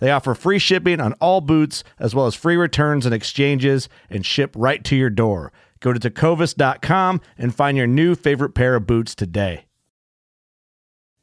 They offer free shipping on all boots, as well as free returns and exchanges, and ship right to your door. Go to tecovas.com and find your new favorite pair of boots today.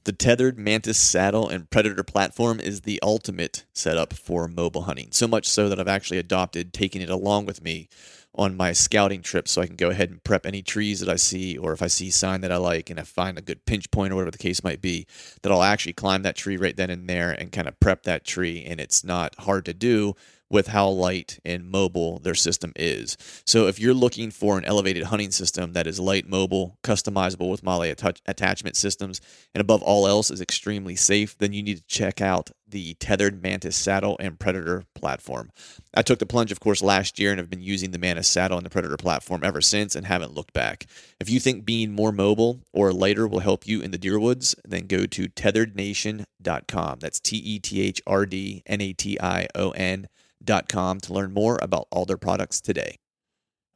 The Tethrd Mantis saddle and Predator platform is the ultimate setup for mobile hunting. So much so that I've actually adopted taking it along with me on my scouting trip so I can go ahead and prep any trees that I see, or if I see sign that I like and I find a good pinch point or whatever the case might be, that I'll actually climb that tree right then and there and kind of prep that tree. And it's not hard to do with how light and mobile their system is. So if you're looking for an elevated hunting system that is light, mobile, customizable with MOLLE attachment systems, and above all else is extremely safe, then you need to check out the Tethrd Mantis saddle and Predator platform. I took the plunge, of course, last year and have been using the Mantis saddle and the Predator platform ever since and haven't looked back. If you think being more mobile or lighter will help you in the deer woods, then go to tethrdnation.com. That's T E T H R D N A T I O N velvetfest.com to learn more about all their products today.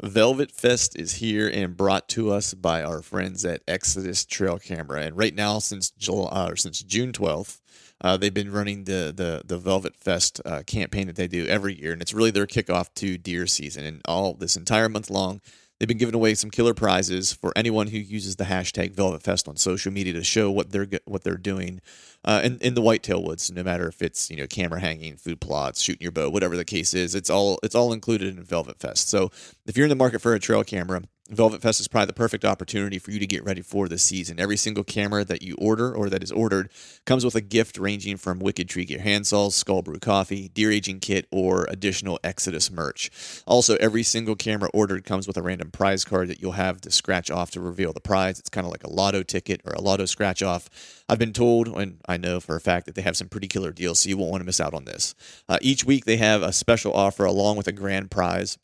Velvet Fest is here and brought to us by our friends at Exodus Trail Camera. And right now, since July, uh, since June 12th, uh, they've been running the the the Velvet Fest uh, campaign that they do every year, and it's really their kickoff to deer season. And all this entire month long, they've been giving away some killer prizes for anyone who uses the hashtag Velvet Fest on social media to show what they're what they're doing uh, in, in the whitetail woods, no matter if it's you know camera hanging, food plots, shooting your bow, whatever the case is, it's all it's all included in Velvet Fest. So if you're in the market for a trail camera, Velvet Fest is probably the perfect opportunity for you to get ready for this season. Every single camera that you order or that is ordered comes with a gift ranging from Wicked Tree Gear handsaws, Skull Brew coffee, deer aging kit, or additional Exodus merch. Also, every single camera ordered comes with a random prize card that you'll have to scratch off to reveal the prize. It's kind of like a lotto ticket or a lotto scratch off. I've been told, and I know for a fact, that they have some pretty killer deals, so you won't want to miss out on this. Uh, each week, they have a special offer along with a grand prize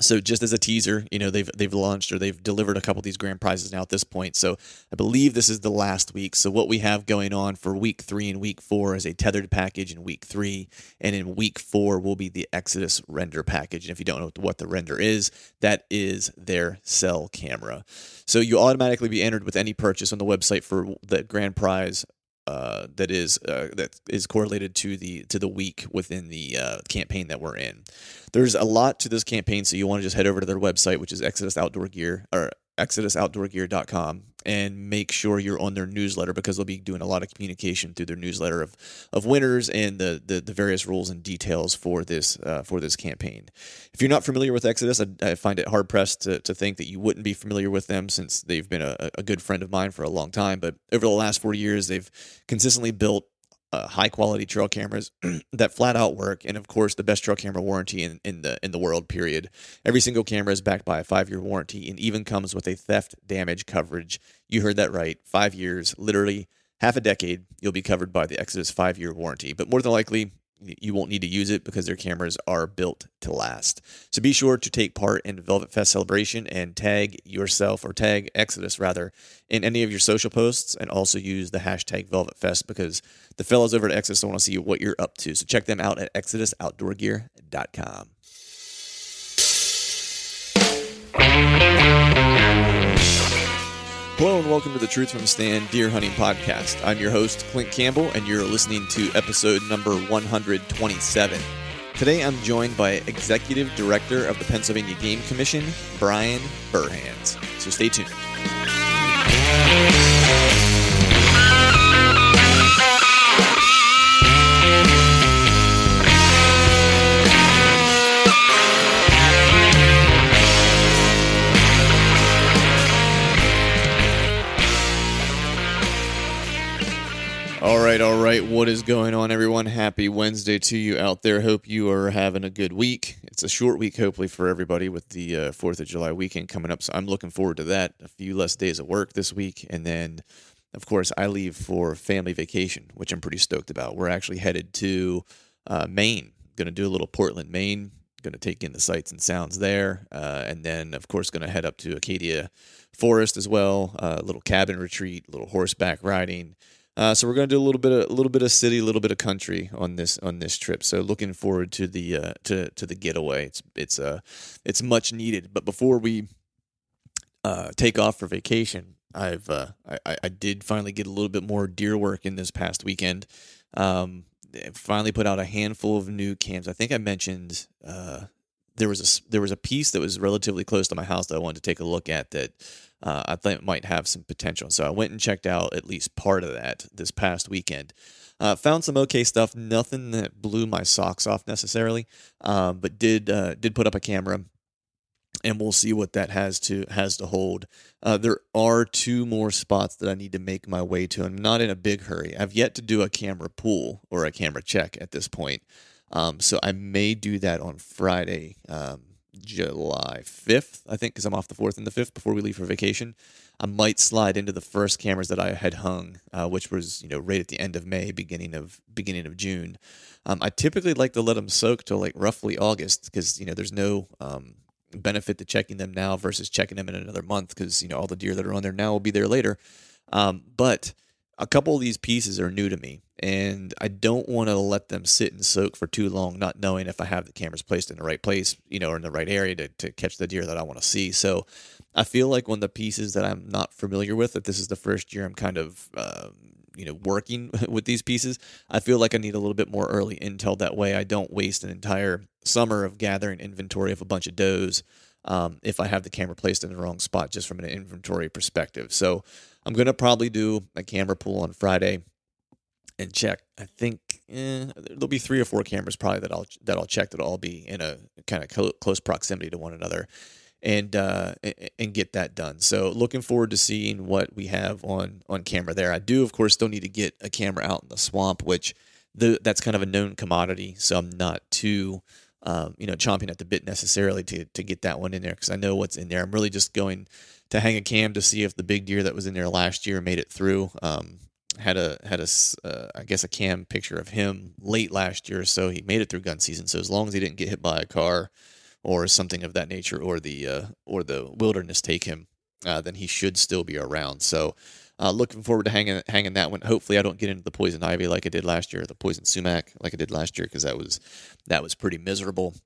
so just as a teaser, you know they've they've launched or they've delivered a couple of these grand prizes now at this point. So I believe this is the last week. So what we have going on for week three and week four is a Tethrd package in week three, and in week four will be the Exodus render package. And if you don't know what the render is, that is their cell camera. So you automatically be entered with any purchase on the website for the grand prize uh, that is uh, that is correlated to the to the week within the uh, campaign that we're in. There's a lot to this campaign, so you want to just head over to their website, which is Exodus Outdoor Gear or exodusoutdoorgear.com and make sure you're on their newsletter because they'll be doing a lot of communication through their newsletter of, of winners and the, the, the various rules and details for this uh, for this campaign. If you're not familiar with Exodus, I, I, find it hard pressed to, to think that you wouldn't be familiar with them since they've been a, a good friend of mine for a long time. But over the last four years, they've consistently built uh, high quality trail cameras that flat out work, and of course the best trail camera warranty in, in the in the world. Period. Every single camera is backed by a five year warranty, and even comes with a theft damage coverage. You heard that right, five years, literally half a decade. You'll be covered by the Exodus five year warranty, but more than likely you won't need to use it because their cameras are built to last. So be sure to take part in Velvet Fest celebration and tag yourself or tag Exodus rather in any of your social posts and also use the hashtag Velvet Fest because the fellows over at Exodus want to see what you're up to. So check them out at exodusoutdoorgear.com. Hello and welcome to the Truth from Stand Deer Hunting Podcast. I'm your host, Clint Campbell, and you're listening to episode number 127. Today I'm joined by Executive Director of the Pennsylvania Game Commission, Bryan Burhans. So stay tuned. Right, all right. What is going on, everyone? Happy Wednesday to you out there. Hope you are having a good week. It's a short week, hopefully, for everybody with the uh, 4th of July weekend coming up. So I'm looking forward to that. A few less days of work this week. And then, of course, I leave for family vacation, which I'm pretty stoked about. We're actually headed to uh, Maine. Going to do a little Portland, Maine. Going to take in the sights and sounds there. Uh, and then, of course, going to head up to Acadia Forest as well. A little cabin retreat, a little horseback riding. Uh, so we're going to do a little bit of a little bit of city, a little bit of country on this on this trip. So looking forward to the uh, to to the getaway. It's it's uh it's much needed. But before we uh, take off for vacation, I've uh, I, I did finally get a little bit more deer work in this past weekend. Um, finally put out a handful of new cams. I think I mentioned uh, there was a there was a piece that was relatively close to my house that I wanted to take a look at that uh, I it might have some potential. So I went and checked out at least part of that this past weekend. Uh, found some okay stuff, nothing that blew my socks off necessarily, um, but did uh, did put up a camera, and we'll see what that has to has to hold. Uh, there are two more spots that I need to make my way to. I'm not in a big hurry. I've yet to do a camera pull or a camera check at this point, um, so I may do that on Friday. Um, July 5th, I think, because I'm off the 4th and the 5th before we leave for vacation. I might slide into the first cameras that I had hung, uh, which was you know right at the end of May, beginning of beginning of June. Um, I typically like to let them soak till like roughly August because you know there's no um, benefit to checking them now versus checking them in another month because you know all the deer that are on there now will be there later. Um, but a couple of these pieces are new to me and I don't want to let them sit and soak for too long, not knowing if I have the cameras placed in the right place, you know, or in the right area to, to catch the deer that I want to see. So I feel like when the pieces that I'm not familiar with, that this is the first year I'm kind of, um, you know, working with these pieces, I feel like I need a little bit more early intel. That way I don't waste an entire summer of gathering inventory of a bunch of does um, if I have the camera placed in the wrong spot, just from an inventory perspective. So I'm to probably do a camera pool on Friday and check. I think eh, there'll be three or four cameras probably that I'll that I'll check that'll all be in a kind of co- close proximity to one another, and uh, and get that done. So looking forward to seeing what we have on on camera there. I do of course still need to get a camera out in the swamp, which the that's kind of a known commodity. So I'm not too um, you know chomping at the bit necessarily to to get that one in there because I know what's in there. I'm really just going to hang a cam to see if the big deer that was in there last year made it through. Um, had a had a uh, I guess a cam picture of him late last year, so he made it through gun season. So as long as he didn't get hit by a car or something of that nature, or the uh, or the wilderness take him, uh, then he should still be around. So. Uh, looking forward to hanging hanging that one. Hopefully, I don't get into the poison ivy like I did last year, the poison sumac like I did last year, because that was that was pretty miserable.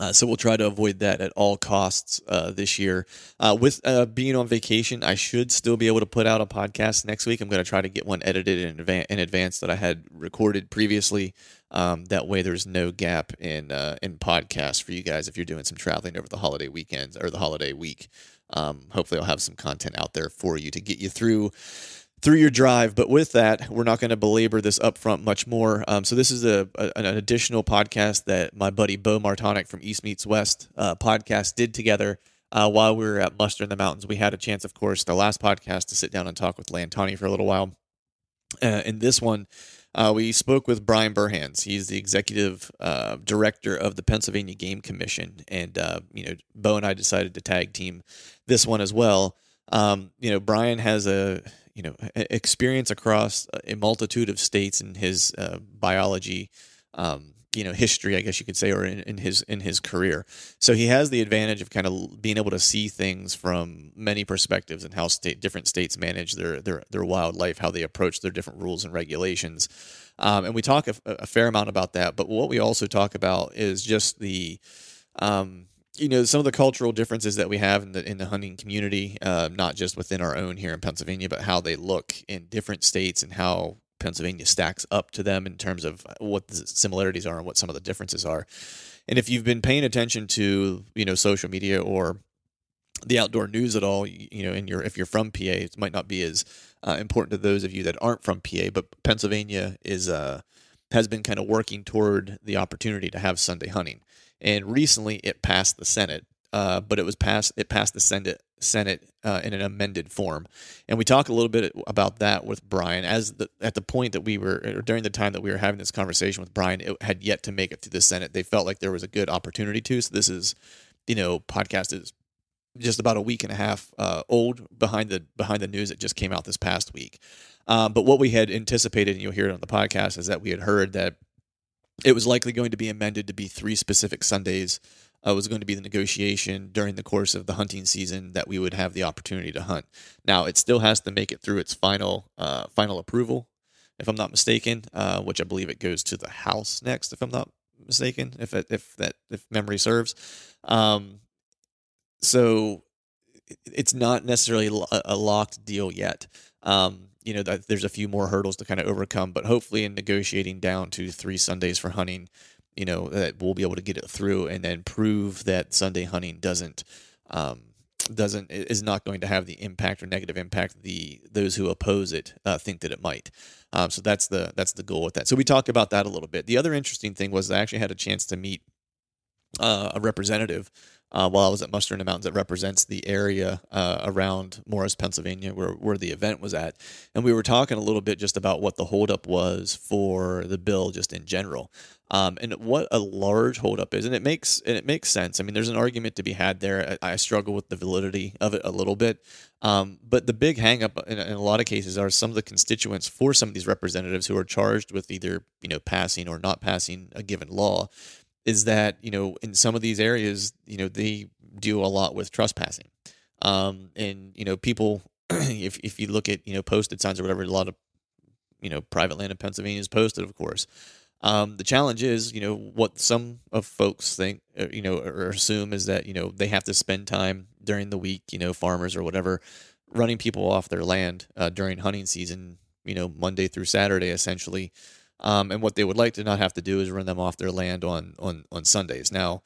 Uh, so we'll try to avoid that at all costs uh, this year. Uh, with uh, being on vacation, I should still be able to put out a podcast next week. I'm going to try to get one edited in, in advance that I had recorded previously. Um, that way, there's no gap in uh, in podcast for you guys if you're doing some traveling over the holiday weekends or the holiday week. Um, hopefully, I'll have some content out there for you to get you through through your drive. But with that, we're not going to belabor this up front much more. Um, so this is a, a, an additional podcast that my buddy Bo Martonic from East Meets West uh, podcast did together uh, while we were at Muster in the Mountains. We had a chance, of course, the last podcast to sit down and talk with Land Tawney for a little while. Uh, in this one, uh, we spoke with Bryan Burhans. He's the executive uh, director of the Pennsylvania Game Commission, and uh, you know, Bo and I decided to tag team this one as well. Um, you know, Bryan has a you know experience across a multitude of states in his uh, biology um, you know history i guess you could say or in, in, his in his career. So he has the advantage of kind of being able to see things from many perspectives and how state different states manage their their their wildlife how they approach their different rules and regulations. Um, and we talk a, a, fair amount about that but what we also talk about is just the um, you know some of the cultural differences that we have in the in the hunting community, uh, not just within our own here in Pennsylvania, but how they look in different states and how Pennsylvania stacks up to them in terms of what the similarities are and what some of the differences are. And if you've been paying attention to you know social media or the outdoor news at all, you know, and you're if you're from PA, it might not be as uh, important to those of you that aren't from PA, but Pennsylvania is uh, has been kind of working toward the opportunity to have Sunday hunting and recently it passed the Senate, uh, but it was passed it passed the Senate Senate uh, in an amended form, and we talk a little bit about that with Bryan as the, at the point that we were or during the time that we were having this conversation with Bryan, it had yet to make it to the Senate. They felt like there was a good opportunity to. So this is, you know, podcast is just about a week and a half uh, old behind the behind the news that just came out this past week. Um, but what we had anticipated, and you'll hear it on the podcast, is that we had heard that it was likely going to be amended to be three specific Sundays. Uh, was going to be the negotiation during the course of the hunting season that we would have the opportunity to hunt. Now it still has to make it through its final uh, final approval, if I'm not mistaken, uh, which I believe it goes to the House next, if I'm not mistaken, if it, if that if memory serves. Um, so it's not necessarily a locked deal yet. Um, you know that there's a few more hurdles to kind of overcome, but hopefully in negotiating down to three Sundays for hunting, you know that we'll be able to get it through and then prove that Sunday hunting doesn't um, doesn't is not going to have the impact or negative impact the those who oppose it uh, think that it might. Um, so that's the that's the goal with that. So we talked about that a little bit. The other interesting thing was I actually had a chance to meet uh, a representative uh, while I was at Muster in the Mountains that represents the area uh, around Morris, Pennsylvania, where, where the event was at. And we were talking a little bit just about what the holdup was for the bill just in general. Um, and what a large holdup is, and it makes and it makes sense. I mean, there's an argument to be had there. I, I struggle with the validity of it a little bit, um, but the big hangup in, in a lot of cases are some of the constituents for some of these representatives who are charged with either you know passing or not passing a given law is that you know in some of these areas you know they do a lot with trespassing um, and you know people if, if you look at you know posted signs or whatever a lot of you know private land in pennsylvania is posted of course um, the challenge is you know what some of folks think uh, you know or assume is that you know they have to spend time during the week you know farmers or whatever running people off their land uh, during hunting season you know monday through saturday essentially um, and what they would like to not have to do is run them off their land on on on Sundays. Now,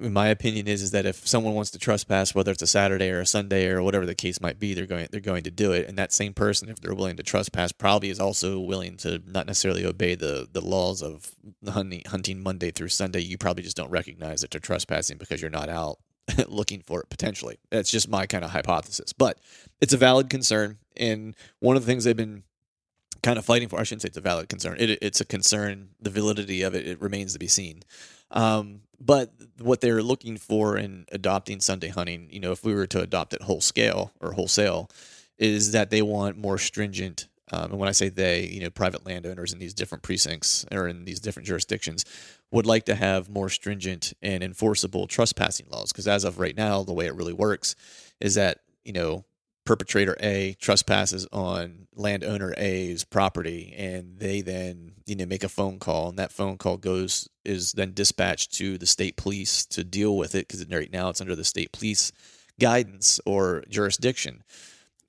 my opinion is is that if someone wants to trespass, whether it's a Saturday or a Sunday or whatever the case might be, they're going they're going to do it. And that same person, if they're willing to trespass, probably is also willing to not necessarily obey the the laws of hunting hunting Monday through Sunday. You probably just don't recognize that they're trespassing because you're not out looking for it potentially. That's just my kind of hypothesis, but it's a valid concern. And one of the things they've been kind of fighting for. I shouldn't say it's a valid concern. It, it's a concern. The validity of it, it remains to be seen. Um, but what they're looking for in adopting Sunday hunting, you know, if we were to adopt it whole scale or wholesale, is that they want more stringent. Um, and when I say they, you know, private landowners in these different precincts or in these different jurisdictions would like to have more stringent and enforceable trespassing laws. Because as of right now, the way it really works is that you know perpetrator A trespasses on landowner A's property and they then you know make a phone call and that phone call goes is then dispatched to the state police to deal with it because right now it's under the state police guidance or jurisdiction.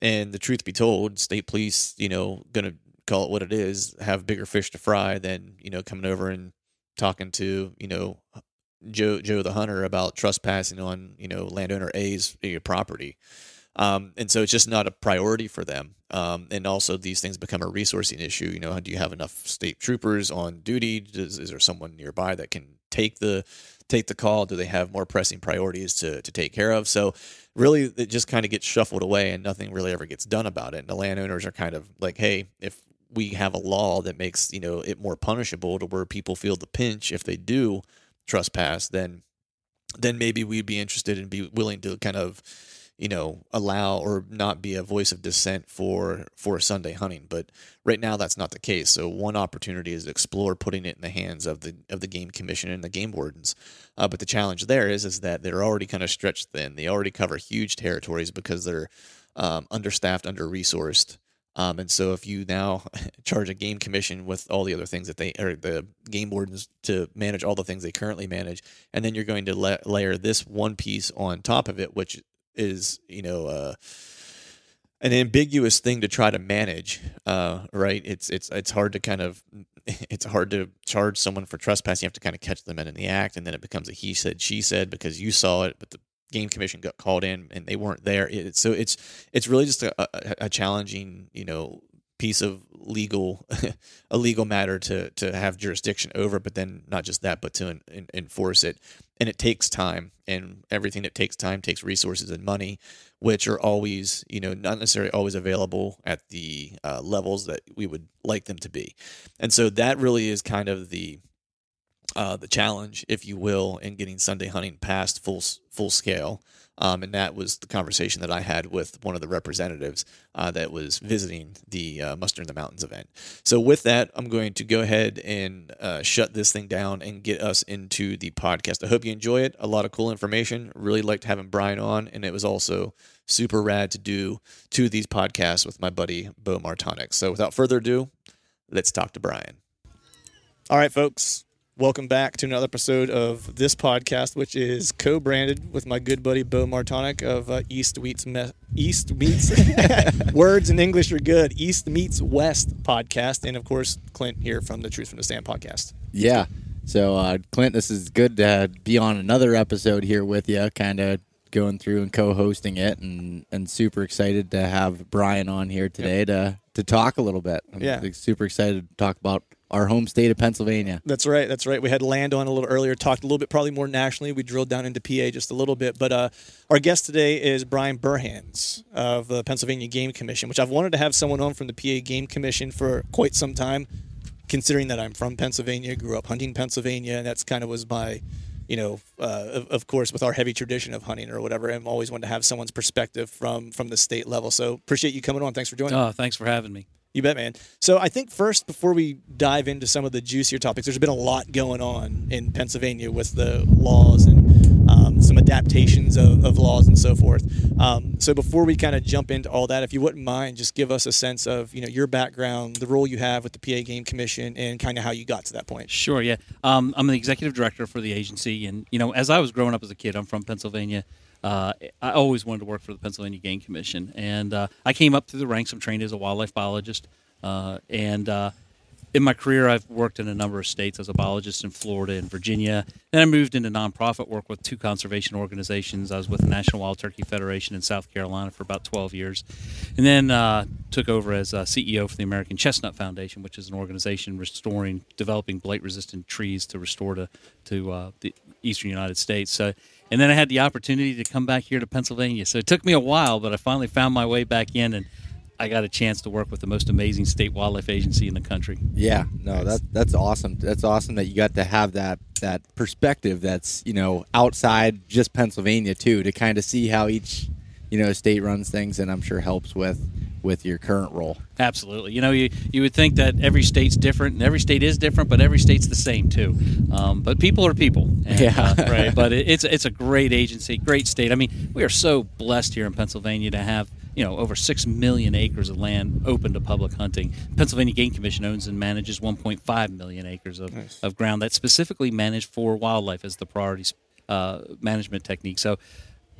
And the truth be told state police you know gonna call it what it is have bigger fish to fry than you know coming over and talking to you know Joe Joe the hunter about trespassing on you know landowner A's eh, property um, and so it's just not a priority for them. Um, and also, these things become a resourcing issue. You know, do you have enough state troopers on duty? Does, is there someone nearby that can take the take the call? Do they have more pressing priorities to to take care of? So, really, it just kind of gets shuffled away, and nothing really ever gets done about it. And the landowners are kind of like, hey, if we have a law that makes you know it more punishable to where people feel the pinch if they do trespass, then then maybe we'd be interested and be willing to kind of you know allow or not be a voice of dissent for for Sunday hunting. But right now that's not the case. So one opportunity is to explore putting it in the hands of the of the game commission and the game wardens. Uh, but the challenge there is is that they're already kind of stretched thin. They already cover huge territories because they're um, understaffed, under resourced. Um, and so if you now charge a game commission with all the other things that they or the game wardens to manage all the things they currently manage, and then you're going to la- layer this one piece on top of it, which is you know uh, an ambiguous thing to try to manage, uh, right? It's it's it's hard to kind of it's hard to charge someone for trespass. You have to kind of catch them in the act, and then it becomes a he said she said because you saw it, but the game commission got called in and they weren't there. It, so it's it's really just a, a, a challenging, you know, piece of legal a legal matter to to have jurisdiction over but then not just that but to enforce it and it takes time and everything that takes time takes resources and money which are always you know not necessarily always available at the uh, levels that we would like them to be and so that really is kind of the uh, the challenge, if you will, in getting Sunday hunting past full full scale. Um, and that was the conversation that I had with one of the representatives uh, that was visiting the uh, Muster in the Mountains event. So, with that, I'm going to go ahead and uh, shut this thing down and get us into the podcast. I hope you enjoy it. A lot of cool information. Really liked having Bryan on, and it was also super rad to do two of these podcasts with my buddy Bo Martonic. So, without further ado, let's talk to Bryan. All right, folks Welcome back to another episode of this podcast, which is co-branded with my good buddy Bo Martonic of uh, East Meets Me- East Meets Words in English are good. East Meets West podcast, and of course Clint here from the Truth from the Stand podcast. Yeah. So uh, Clint, this is good to be on another episode here with you, kind of going through and co-hosting it, and and super excited to have Bryan on here today yep. to to talk a little bit. I'm yeah. super excited to talk about our home state of Pennsylvania. That's right. That's right. We had Land on a little earlier, talked a little bit, probably more nationally. We drilled down into PA just a little bit. But uh, our guest today is Bryan Burhans of the Pennsylvania Game Commission, which I've wanted to have someone on from the PA Game Commission for quite some time, considering that I'm from Pennsylvania, grew up hunting Pennsylvania, and that's kind of was my you know, uh, of, of, course, with our heavy tradition of hunting or whatever, I'm always wanted to have someone's perspective from from the state level. So appreciate you coming on. Thanks for joining. Oh, thanks for having me. You bet, man. So I think first, before we dive into some of the juicier topics, there's been a lot going on in Pennsylvania with the laws and um, some adaptations of, of, laws and so forth. Um, so before we kind of jump into all that, if you wouldn't mind, just give us a sense of you know your background, the role you have with the PA Game Commission, and kind of how you got to that point. Sure. Yeah. Um, I'm the executive director for the agency, and you know, as I was growing up as a kid, I'm from Pennsylvania uh, I always wanted to work for the Pennsylvania Game Commission, and uh, I came up through the ranks. I'm trained as a wildlife biologist, uh, and uh, in my career, I've worked in a number of states as a biologist in Florida and Virginia. Then I moved into nonprofit work with two conservation organizations. I was with the National Wild Turkey Federation in South Carolina for about 12 years, and then uh, took over as CEO for the American Chestnut Foundation, which is an organization restoring, developing blight-resistant trees to restore to to uh, the eastern United States. So and then I had the opportunity to come back here to Pennsylvania. So it took me a while, but I finally found my way back in and I got a chance to work with the most amazing state wildlife agency in the country. Yeah, no, that's that's awesome. That's awesome that you got to have that that perspective that's, you know, outside just Pennsylvania too to kind of see how each, you know, state runs things and I'm sure helps with with your current role. Absolutely. You know, you, you would think that every state's different, and every state is different, but every state's the same too. Um, but people are people. And, yeah. Uh, right. But it, it's it's a great agency, great state. I mean, we are so blessed here in Pennsylvania to have you know over six million acres of land open to public hunting. Pennsylvania Game Commission owns and manages 1.5 million acres of, nice. of ground that's specifically managed for wildlife as the priority uh, management technique. So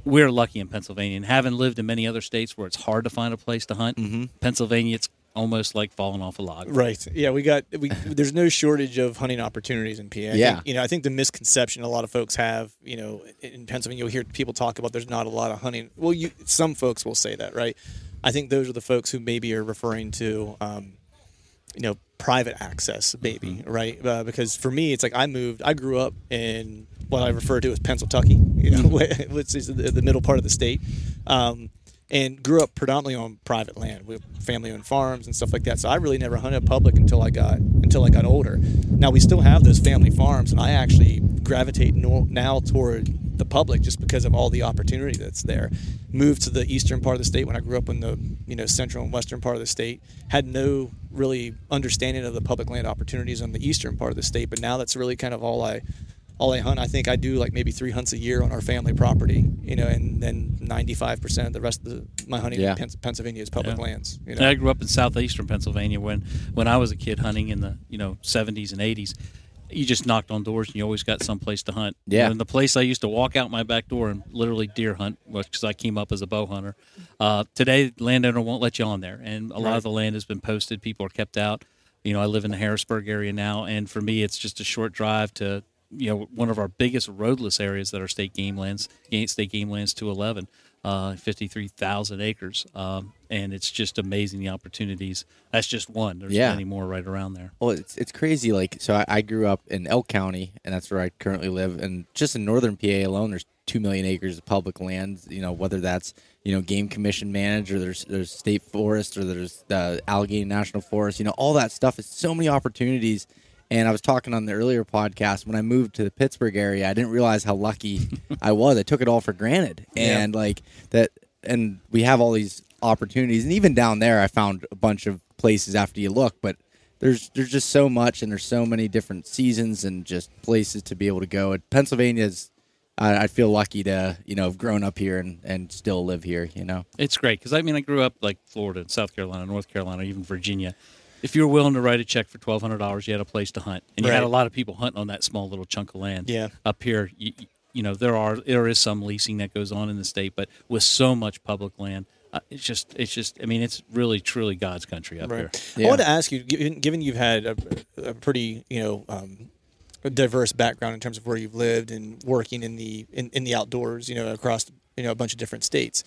we're lucky in Pennsylvania, and having lived in many other states where it's hard to find a place to hunt, mm-hmm. Pennsylvania, it's almost like falling off a log. Right. Yeah, we got we. there's no shortage of hunting opportunities in PA. I yeah. Think, you know, I think the misconception a lot of folks have, you know, in Pennsylvania, you'll hear people talk about there's not a lot of hunting. Well, you some folks will say that, right? I think those are the folks who maybe are referring to, um, you know, private access, maybe, mm-hmm. right? Uh, because for me, it's like I moved. I grew up in what I refer to as Pennsylvania, you know, which is the middle part of the state, um, and grew up predominantly on private land with family-owned farms and stuff like that. So I really never hunted public until I got until I got older. Now we still have those family farms, and I actually gravitate now toward the public just because of all the opportunity that's there. Moved to the eastern part of the state when I grew up in the you know central and western part of the state. Had no really understanding of the public land opportunities on the eastern part of the state, but now that's really kind of all I all I hunt. I think I do like maybe three hunts a year on our family property, you know, and then 95% of the rest of the, my hunting Yeah. in Pens- Pennsylvania is public Yeah. lands. You know? I grew up in southeastern Pennsylvania when when I was a kid hunting in the you know 70s and 80s. You just knocked on doors and you always got some place to hunt. You Yeah. know, and the place I used to walk out my back door and literally deer hunt was because I came up as a bow hunter. Uh, today, landowner won't let you on there, and a lot of the land has been posted. People are kept out. You know, I live in the Harrisburg area now, and for me, it's just a short drive to you know one of our biggest roadless areas that are state game lands, state game lands 211, uh, 53,000 acres, um, and it's just amazing the opportunities. That's just one. There's Yeah. many more right around there. Well, it's it's crazy. Like, so I, I grew up in Elk County, and that's where I currently live. And just in northern PA alone, there's two million acres of public land. You know, whether that's you know game commission managed, or there's there's state forest, or there's the Allegheny National Forest. You know, all that stuff is so many opportunities. And I was talking on the earlier podcast when I moved to the Pittsburgh area, I didn't realize how lucky I was. I took it all for granted, and like that. And we have all these opportunities, and even down there, I found a bunch of places after you look, but there's there's just so much and there's so many different seasons and just places to be able to go. And Pennsylvania's I, I feel lucky to you know have grown up here and, and still live here. You know. It's great because I mean I grew up like Florida, South Carolina, North Carolina, even Virginia. If you were willing to write a check for twelve hundred dollars, you had a place to hunt, and you had a lot of people hunting on that small little chunk of land. Yeah. Up here, you, you know there are there is some leasing that goes on in the state, but with so much public land, uh, it's just it's just I mean it's really truly God's country up here. Yeah. I want to ask you, given, given you've had a, a pretty, you know, um, a diverse background in terms of where you've lived and working in the in, in the outdoors, you know, across you know a bunch of different states.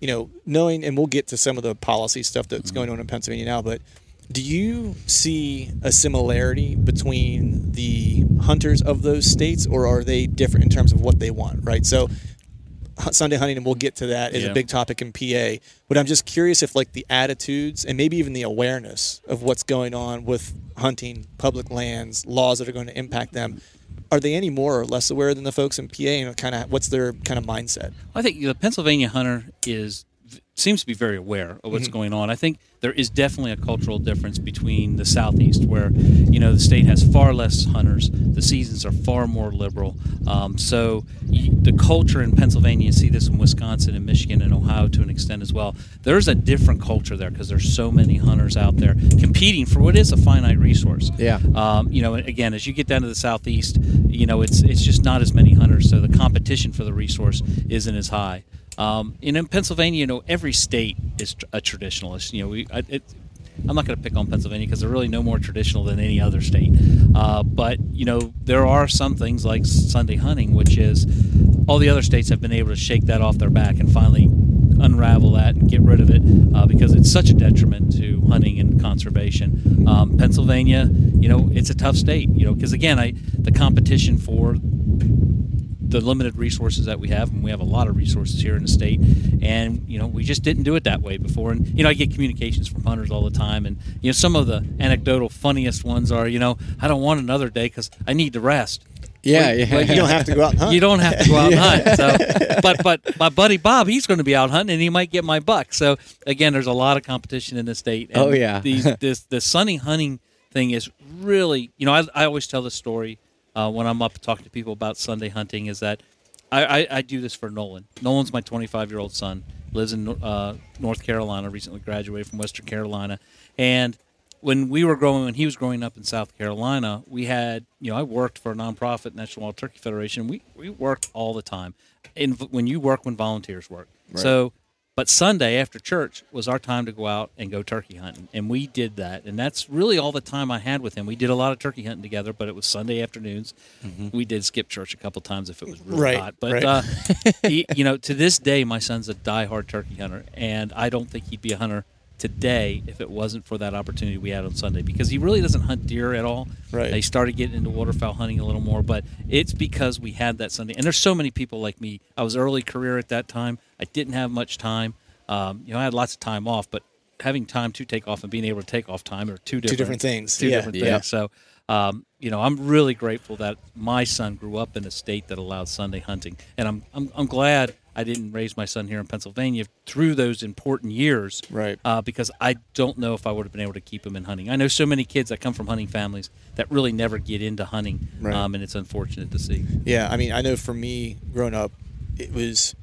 You know, knowing, and we'll get to some of the policy stuff that's going on in Pennsylvania now, but do you see a similarity between the hunters of those states, or are they different in terms of what they want? Right. So, Sunday hunting, and we'll get to that, is Yeah. a big topic in PA. But I'm just curious if, like, the attitudes and maybe even the awareness of what's going on with hunting, public lands, laws that are going to impact them, are they any more or less aware than the folks in PA? And kind of what's their kind of mindset? I think the Pennsylvania hunter is seems to be very aware of what's going on. I think there is definitely a cultural difference between the southeast, where you know the state has far less hunters, the seasons are far more liberal. Um, so y- the culture in Pennsylvania, you see this in Wisconsin and Michigan and Ohio to an extent as well. There's a different culture there because there's so many hunters out there competing for what is a finite resource. Yeah. Um, you know, again, as you get down to the southeast, you know, it's it's just not as many hunters, so the competition for the resource isn't as high. Um, and in Pennsylvania, you know, every state is a traditionalist. You know, we I, it, I'm not going to pick on Pennsylvania because they're really no more traditional than any other state. Uh, but you know, there are some things like Sunday hunting, which is all the other states have been able to shake that off their back and finally unravel that and get rid of it uh, because it's such a detriment to hunting and conservation. Um, Pennsylvania, you know, it's a tough state, you know, because again, I the competition for the limited resources that we have, and we have a lot of resources here in the state, and you know we just didn't do it that way before. And you know I get communications from hunters all the time, and you know some of the anecdotal funniest ones are, you know, I don't want another day because I need to rest. Yeah, Well, yeah. well, You don't have to go out and hunt. You don't have to go out and hunt. So, but but my buddy Bob, he's going to be out hunting, and he might get my buck. So again, there's a lot of competition in the state. And Oh, yeah. these this the Sunday hunting thing is really, you know, I, I always tell the story uh, when I'm up talking to people about Sunday hunting is that I, I, I do this for Nolan. Nolan's my 25 year old son, lives in uh, North Carolina, recently graduated from Western Carolina, and when we were growing, when he was growing up in South Carolina, we had, you know, I worked for a nonprofit, National Wild Turkey Federation. We we worked all the time, and when you work, when volunteers work. So, but Sunday after church was our time to go out and go turkey hunting, and we did that, and that's really all the time I had with him. We did a lot of turkey hunting together, but it was Sunday afternoons. We did skip church a couple times if it was really Right, hot, but right. uh, he, you know, to this day, my son's a diehard turkey hunter, and I don't think he'd be a hunter today if it wasn't for that opportunity we had on Sunday because he really doesn't hunt deer at all. Right. They started getting into waterfowl hunting a little more, but it's because we had that Sunday. And there's so many people like me. I was early career at that time. I didn't have much time. Um, you know, I had lots of time off, but having time to take off and being able to take off time are two different two different things. Two Yeah. different Yeah. things. So, um, you know, I'm really grateful that my son grew up in a state that allowed Sunday hunting, and I'm I'm, I'm glad I didn't raise my son here in Pennsylvania through those important years, Right. Uh, because I don't know if I would have been able to keep him in hunting. I know so many kids that come from hunting families that really never get into hunting, Right. um, and it's unfortunate to see. Yeah, I mean, I know for me, growing up, it was,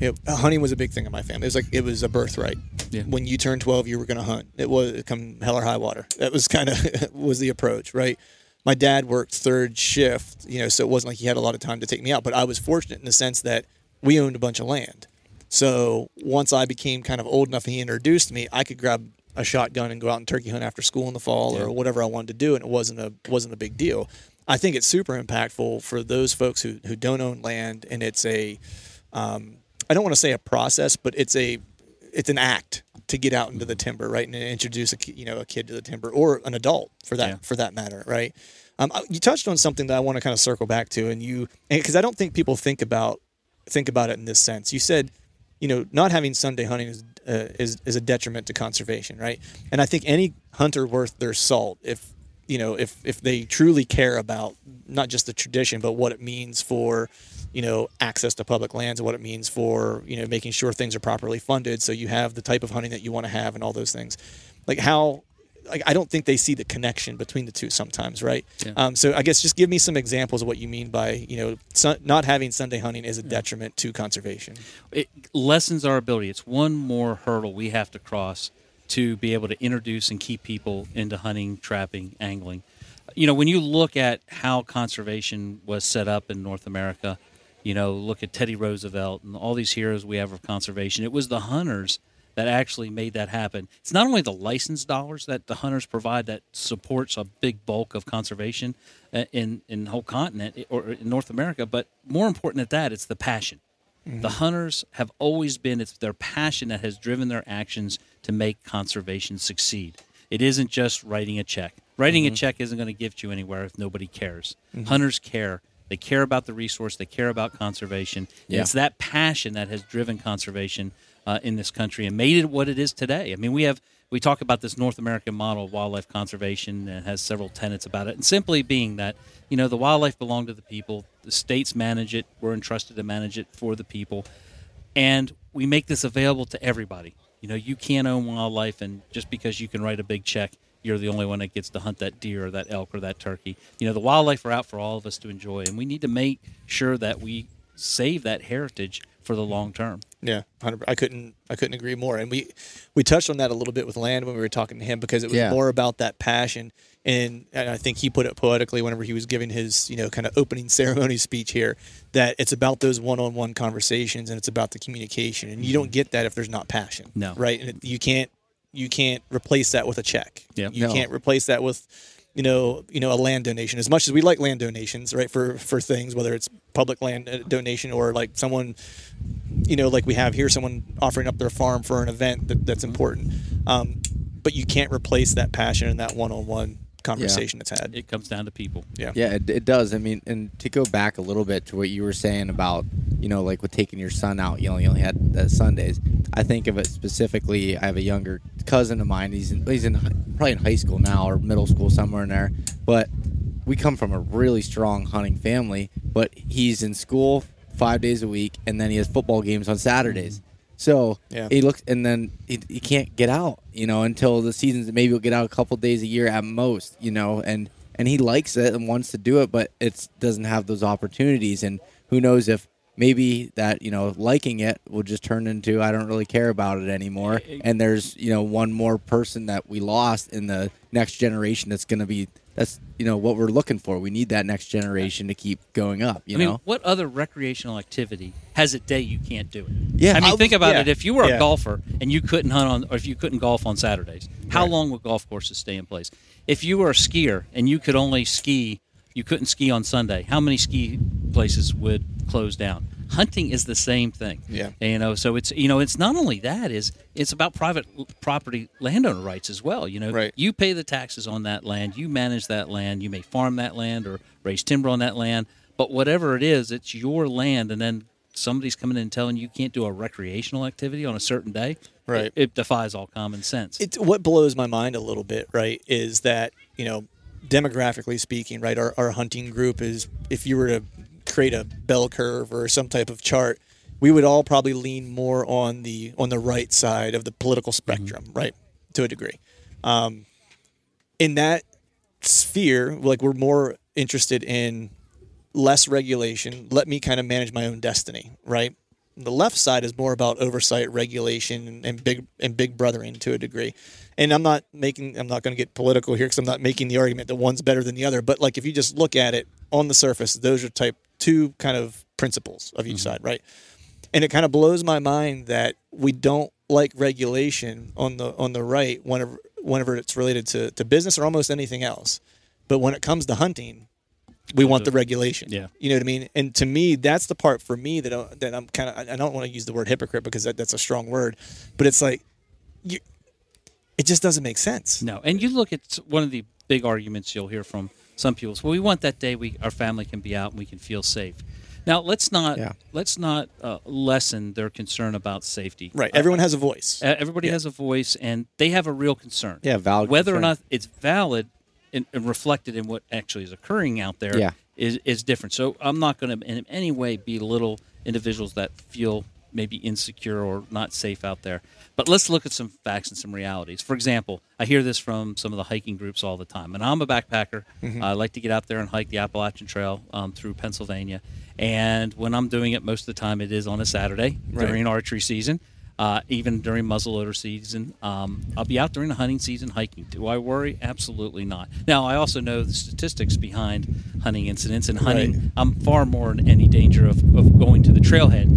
know, hunting was a big thing in my family. It was like it was a birthright. Yeah. When you turned twelve, you were going to hunt. It was come hell or high water. That was kind of was the approach, right? My dad worked third shift, you know, so it wasn't like he had a lot of time to take me out. But I was fortunate in the sense that we owned a bunch of land. So once I became kind of old enough and he introduced me, I could grab a shotgun and go out and turkey hunt after school in the fall or whatever I wanted to do, and it wasn't a wasn't a big deal. I think it's super impactful for those folks who, who don't own land, and it's a um, I don't want to say a process, but it's a it's an act to get out into the timber, right, and introduce a you know a kid to the timber or an adult for that Yeah. for that matter, right. Um, you touched on something that I want to kind of circle back to, and you because I don't think people think about think about it in this sense. You said, you know, not having Sunday hunting is uh, is is a detriment to conservation, right? And I think any hunter worth their salt, if you know, if if they truly care about not just the tradition, but what it means for you know access to public lands and what it means for you know making sure things are properly funded, so you have the type of hunting that you want to have and all those things, like how. Like I don't think they see the connection between the two sometimes, right? Yeah. Um, so I guess just give me some examples of what you mean by you know sun, not having Sunday hunting is a detriment to conservation. it lessens our ability. It's one more hurdle we have to cross to be able to introduce and keep people into hunting, trapping, angling. You know, when you look at how conservation was set up in North America, you know, look at Teddy Roosevelt and all these heroes we have of conservation. It was the hunters that actually made that happen. It's not only the license dollars that the hunters provide that supports a big bulk of conservation uh, in in the whole continent eh, or in North America, but more important than that, it's the passion. The mm-hmm. hunters have always been, it's their passion that has driven their actions to make conservation succeed. It isn't just writing a check. Writing a mm-hmm. check isn't going to get you anywhere if nobody cares. Mm-hmm. Hunters care. They care about the resource, they care about conservation. Yeah. It's that passion that has driven conservation uh, in this country and made it what it is today. I mean, we have. We talk about this North American model of wildlife conservation and has several tenets about it. And simply being that, you know, the wildlife belong to the people, the states manage it, we're entrusted to manage it for the people and we make this available to everybody. You know, you can't own wildlife, and just because you can write a big check, you're the only one that gets to hunt that deer or that elk or that turkey. You know, the wildlife are out for all of us to enjoy, and we need to make sure that we save that heritage for the long term. Yeah, 100 I couldn't I couldn't agree more. And we we touched on that a little bit with Land when we were talking to him because it was Yeah. more about that passion. And, and I think he put it poetically whenever he was giving his you know kind of opening ceremony speech here that it's about those one-on-one conversations and it's about the communication. And you don't mm-hmm. get that if there's not passion. No. right? And it, you can't you can't replace that with a check. Yeah. you No. can't replace that with you know, you know, a land donation. As much as we like land donations, right, for for things, whether it's public land uh, donation or like someone, you know, like we have here, someone offering up their farm for an event that, that's important. Um, but you can't replace that passion and that one-on-one conversation it's had. It comes down to people. Yeah. Yeah, it, it does. I mean, and to go back a little bit to what you were saying about, you know, like with taking your son out, you know, you only had uh, Sundays. I think of it specifically. I have a younger cousin of mine. He's in, he's in probably in high school now or middle school somewhere in there. But we come from a really strong hunting family. But he's in school five days a week, and then he has football games on Saturdays. So Yeah. he looks, and then he, he can't get out, you know, until the seasons. Maybe he'll get out a couple days a year at most, you know, and and he likes it and wants to do it, but it doesn't have those opportunities. And who knows if maybe that you know liking it will just turn into I don't really care about it anymore. And there's you know one more person that we lost in the next generation that's going to be that's you know what we're looking for. We need that next generation to keep going up. You I mean, know, what other recreational activity has a day you can't do it? Yeah. I mean, I think about yeah, it. If you were yeah. a golfer and you couldn't hunt on, or if you couldn't golf on Saturdays, how Right. long would golf courses stay in place? If you were a skier and you could only ski, you couldn't ski on Sunday. How many ski places would close down? Hunting is the same thing. Yeah. you know. So it's you know it's not only that is it's about private property landowner rights as well. You know, Right. you pay the taxes on that land, you manage that land, you may farm that land or raise timber on that land, but whatever it is, it's your land, and then somebody's coming in and telling you you can't do a recreational activity on a certain day. Right. It, it defies all common sense. It's what blows my mind a little bit, right? Is that you know demographically speaking, right, our, our hunting group is if you were to create a bell curve or some type of chart, we would all probably lean more on the on the right side of the political spectrum, right, to a degree. Um, in that sphere, like we're more interested in less regulation. Let me kind of manage my own destiny, right? The left side is more about oversight, regulation, and, and big and big brothering to a degree. And I'm not making, I'm not going to get political here because I'm not making the argument that one's better than the other. But like if you just look at it on the surface, those are type two kind of principles of each Mm-hmm. side, right? And it kind of blows my mind that we don't like regulation on the on the right whenever whenever it's related to, to business or almost anything else. But when it comes to hunting, we want the regulation. Yeah. You know what I mean? And to me, that's the part for me that, I, that I'm kind of, I don't want to use the word hypocrite because that, that's a strong word, but it's like, you, it just doesn't make sense. No, and you look at one of the big arguments you'll hear from some people. Well, we want that day we our family can be out and we can feel safe. Now let's not Yeah. let's not uh, lessen their concern about safety. Right. Uh, Everyone has a voice. uh, everybody has a voice, and they have a real concern. Yeah, valid Whether or not it's valid and, and reflected in what actually is occurring out there Yeah. is is different. So I'm not going to in any way belittle individuals that feel maybe insecure or not safe out there. But let's look at some facts and some realities. For example, I hear this from some of the hiking groups all the time, and I'm a backpacker. I like to get out there and hike the Appalachian Trail um, through Pennsylvania. And when I'm doing it, most of the time it is on a Saturday Right. during archery season. Uh, even during muzzleloader season, um, I'll be out during the hunting season hiking. Do I worry? Absolutely not. Now, I also know the statistics behind hunting incidents and hunting. Right. I'm far more in any danger of, of going to the trailhead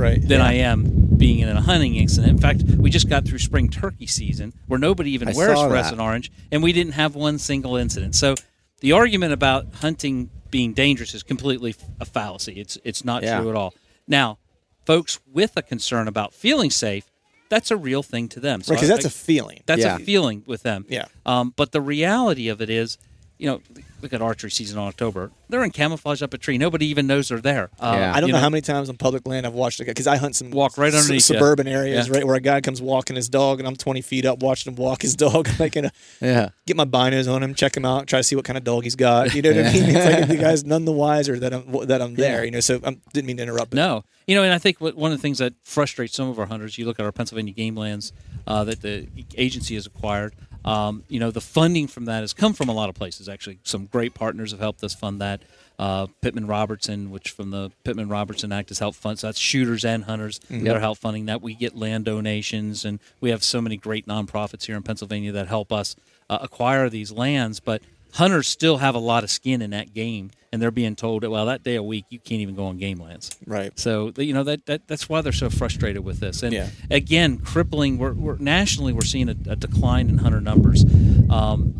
Right. than Yeah. I am being in a hunting incident. In fact, we just got through spring turkey season where nobody even I wears fluorescent orange, and we didn't have one single incident. So the argument about hunting being dangerous is completely a fallacy. It's it's not Yeah. true at all. Now, folks with a concern about feeling safe, that's a real thing to them. So Right. Because that's a feeling. that's Yeah. a feeling with them. Yeah. Um, but the reality of it is, you know, look at archery season in October. They're in camouflage up a tree. Nobody even knows they're there. Uh, Yeah. I don't you know, how many times on public land I've watched a guy because I hunt some Walk right s- underneath ya. suburban areas, Yeah. right, where a guy comes walking his dog, and I'm 20 feet up watching him walk his dog. I'm like, gonna Yeah. get my binos on him, check him out, try to see what kind of dog he's got. You know what I mean? It's like the guy's none the wiser that I'm that I'm there. You know, so I didn't mean to interrupt. But No, you know, and I think what, one of the things that frustrates some of our hunters, you look at our Pennsylvania game lands uh, that the agency has acquired. Um, you know, the funding from that has come from a lot of places. Actually, some great partners have helped us fund that. Uh, Pittman Robertson, which from the Pittman Robertson Act has helped fund. So that's shooters and hunters that are help funding that. We get land donations, and we have so many great nonprofits here in Pennsylvania that help us uh, acquire these lands. But hunters still have a lot of skin in that game, and they're being told, well, that day a week you can't even go on game lands. right. So you know that, that that's why they're so frustrated with this. And Yeah. again, crippling. We're, we're nationally we're seeing a, a decline in hunter numbers, um,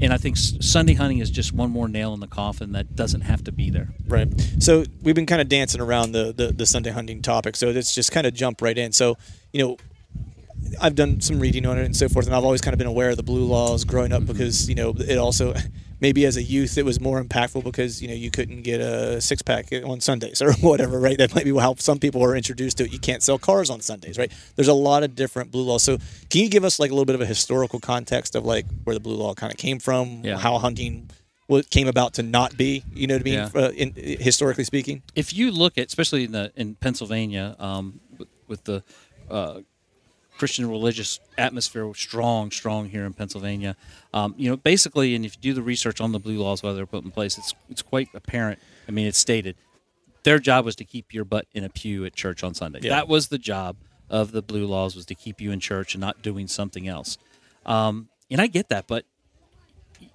and I think Sunday hunting is just one more nail in the coffin that doesn't have to be there. Right. So we've been kind of dancing around the, the, the Sunday hunting topic. So let's just kind of jump right in. So, you know, I've done some reading on it and so forth, and I've always kind of been aware of the blue laws growing up because, you know, it also, maybe as a youth, it was more impactful because, you know, you couldn't get a six pack on Sundays or whatever, right? That might be how some people are introduced to it. You can't sell cars on Sundays, right? There's a lot of different blue laws. So can you give us like a little bit of a historical context of like where the blue law kind of came from, Yeah. how hunting what came about to not be, you know what I mean, Yeah. uh, in, historically speaking. If you look at, especially in the in Pennsylvania, um, with, with the uh, Christian religious atmosphere strong, strong here in Pennsylvania. Um, you know, basically, and if you do the research on the blue laws, why they're put in place, it's it's quite apparent. I mean, it's stated their job was to keep your butt in a pew at church on Sunday. Yeah. That was the job of the blue laws was to keep you in church and not doing something else. Um, and I get that, but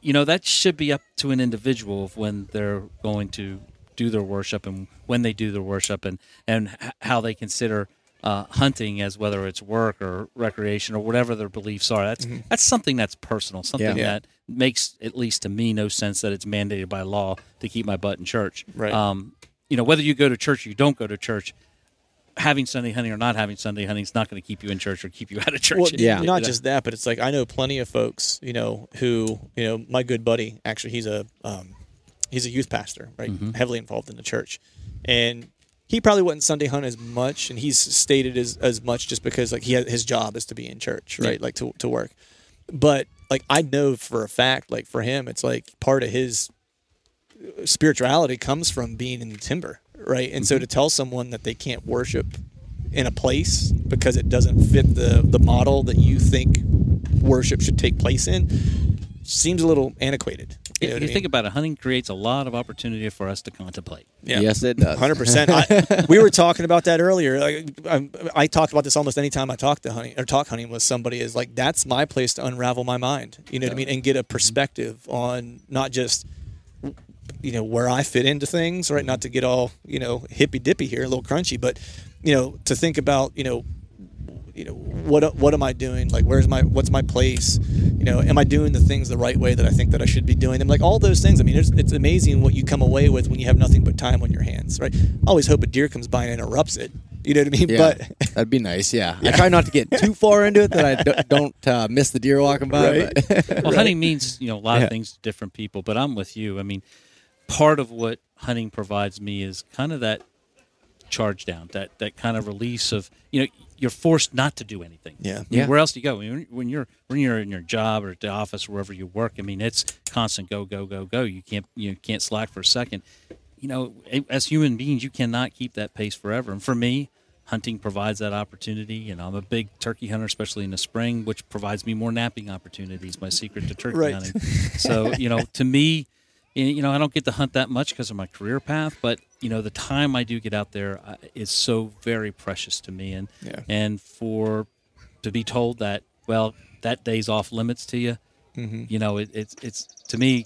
you know that should be up to an individual of when they're going to do their worship and when they do their worship and and how they consider uh, hunting as whether it's work or recreation or whatever their beliefs are. That's that's something that's personal, something Yeah. that makes at least to me no sense that it's mandated by law to keep my butt in church. Right. Um, you know whether you go to church or you don't go to church. Having Sunday hunting or not having Sunday hunting is not going to keep you in church or keep you out of church. Well, Yeah. not just that, but it's like I know plenty of folks, you know, who, you know, my good buddy, actually, he's a, um, he's a youth pastor, right, Mm-hmm. heavily involved in the church, and he probably wouldn't Sunday hunt as much, and he's stated as as much just because like he had, his job is to be in church, right, like to to work, but like I know for a fact, like for him, it's like part of his spirituality comes from being in the timber, right? And so mm-hmm. to tell someone that they can't worship in a place because it doesn't fit the the model that you think worship should take place in seems a little antiquated. You, know what I mean? think about it, hunting creates a lot of opportunity for us to contemplate. Yeah. Yes, it does. Hundred percent. We were talking about that earlier. Like, I, I talked about this almost any time I talk to hunting or talk hunting with somebody. Is like that's my place to unravel my mind. You know what I mean, and get a mm-hmm. perspective on not just you know where I fit into things. Right, mm-hmm. not to get all you know hippy dippy here, a little crunchy, but you know to think about you know you know what what am I doing? Like where's my what's my place? You know, am I doing the things the right way that I think that I should be doing them? Like all those things. I mean, it's, it's amazing what you come away with when you have nothing but time on your hands, right? I always hope a deer comes by and interrupts it. You know what I mean? Yeah, But that'd be nice. Yeah. I try not to get too far into it that I d- don't uh, miss the deer walking by. Right. but- Well, hunting means you know a lot Yeah. of things to different people, but I'm with you. I mean, part of what hunting provides me is kind of that charge down, that that kind of release of you know you're forced not to do anything. Yeah. I mean, Yeah. Where else do you go? When when you're when you're in your job or at the office wherever you work, I mean, it's constant go go go go. You can't you can't slack for a second. You know, as human beings, you cannot keep that pace forever. And for me, hunting provides that opportunity. You know, I'm a big turkey hunter, especially in the spring, which provides me more napping opportunities. My secret to turkey Right. hunting. So, you know, to me, y- you know, I don't get to hunt that much because of my career path, but you know, the time I do get out there uh, so very precious to me, and Yeah. and for to be told that, well, that day's off limits to you, Mm-hmm. you know, it, it's it's to me,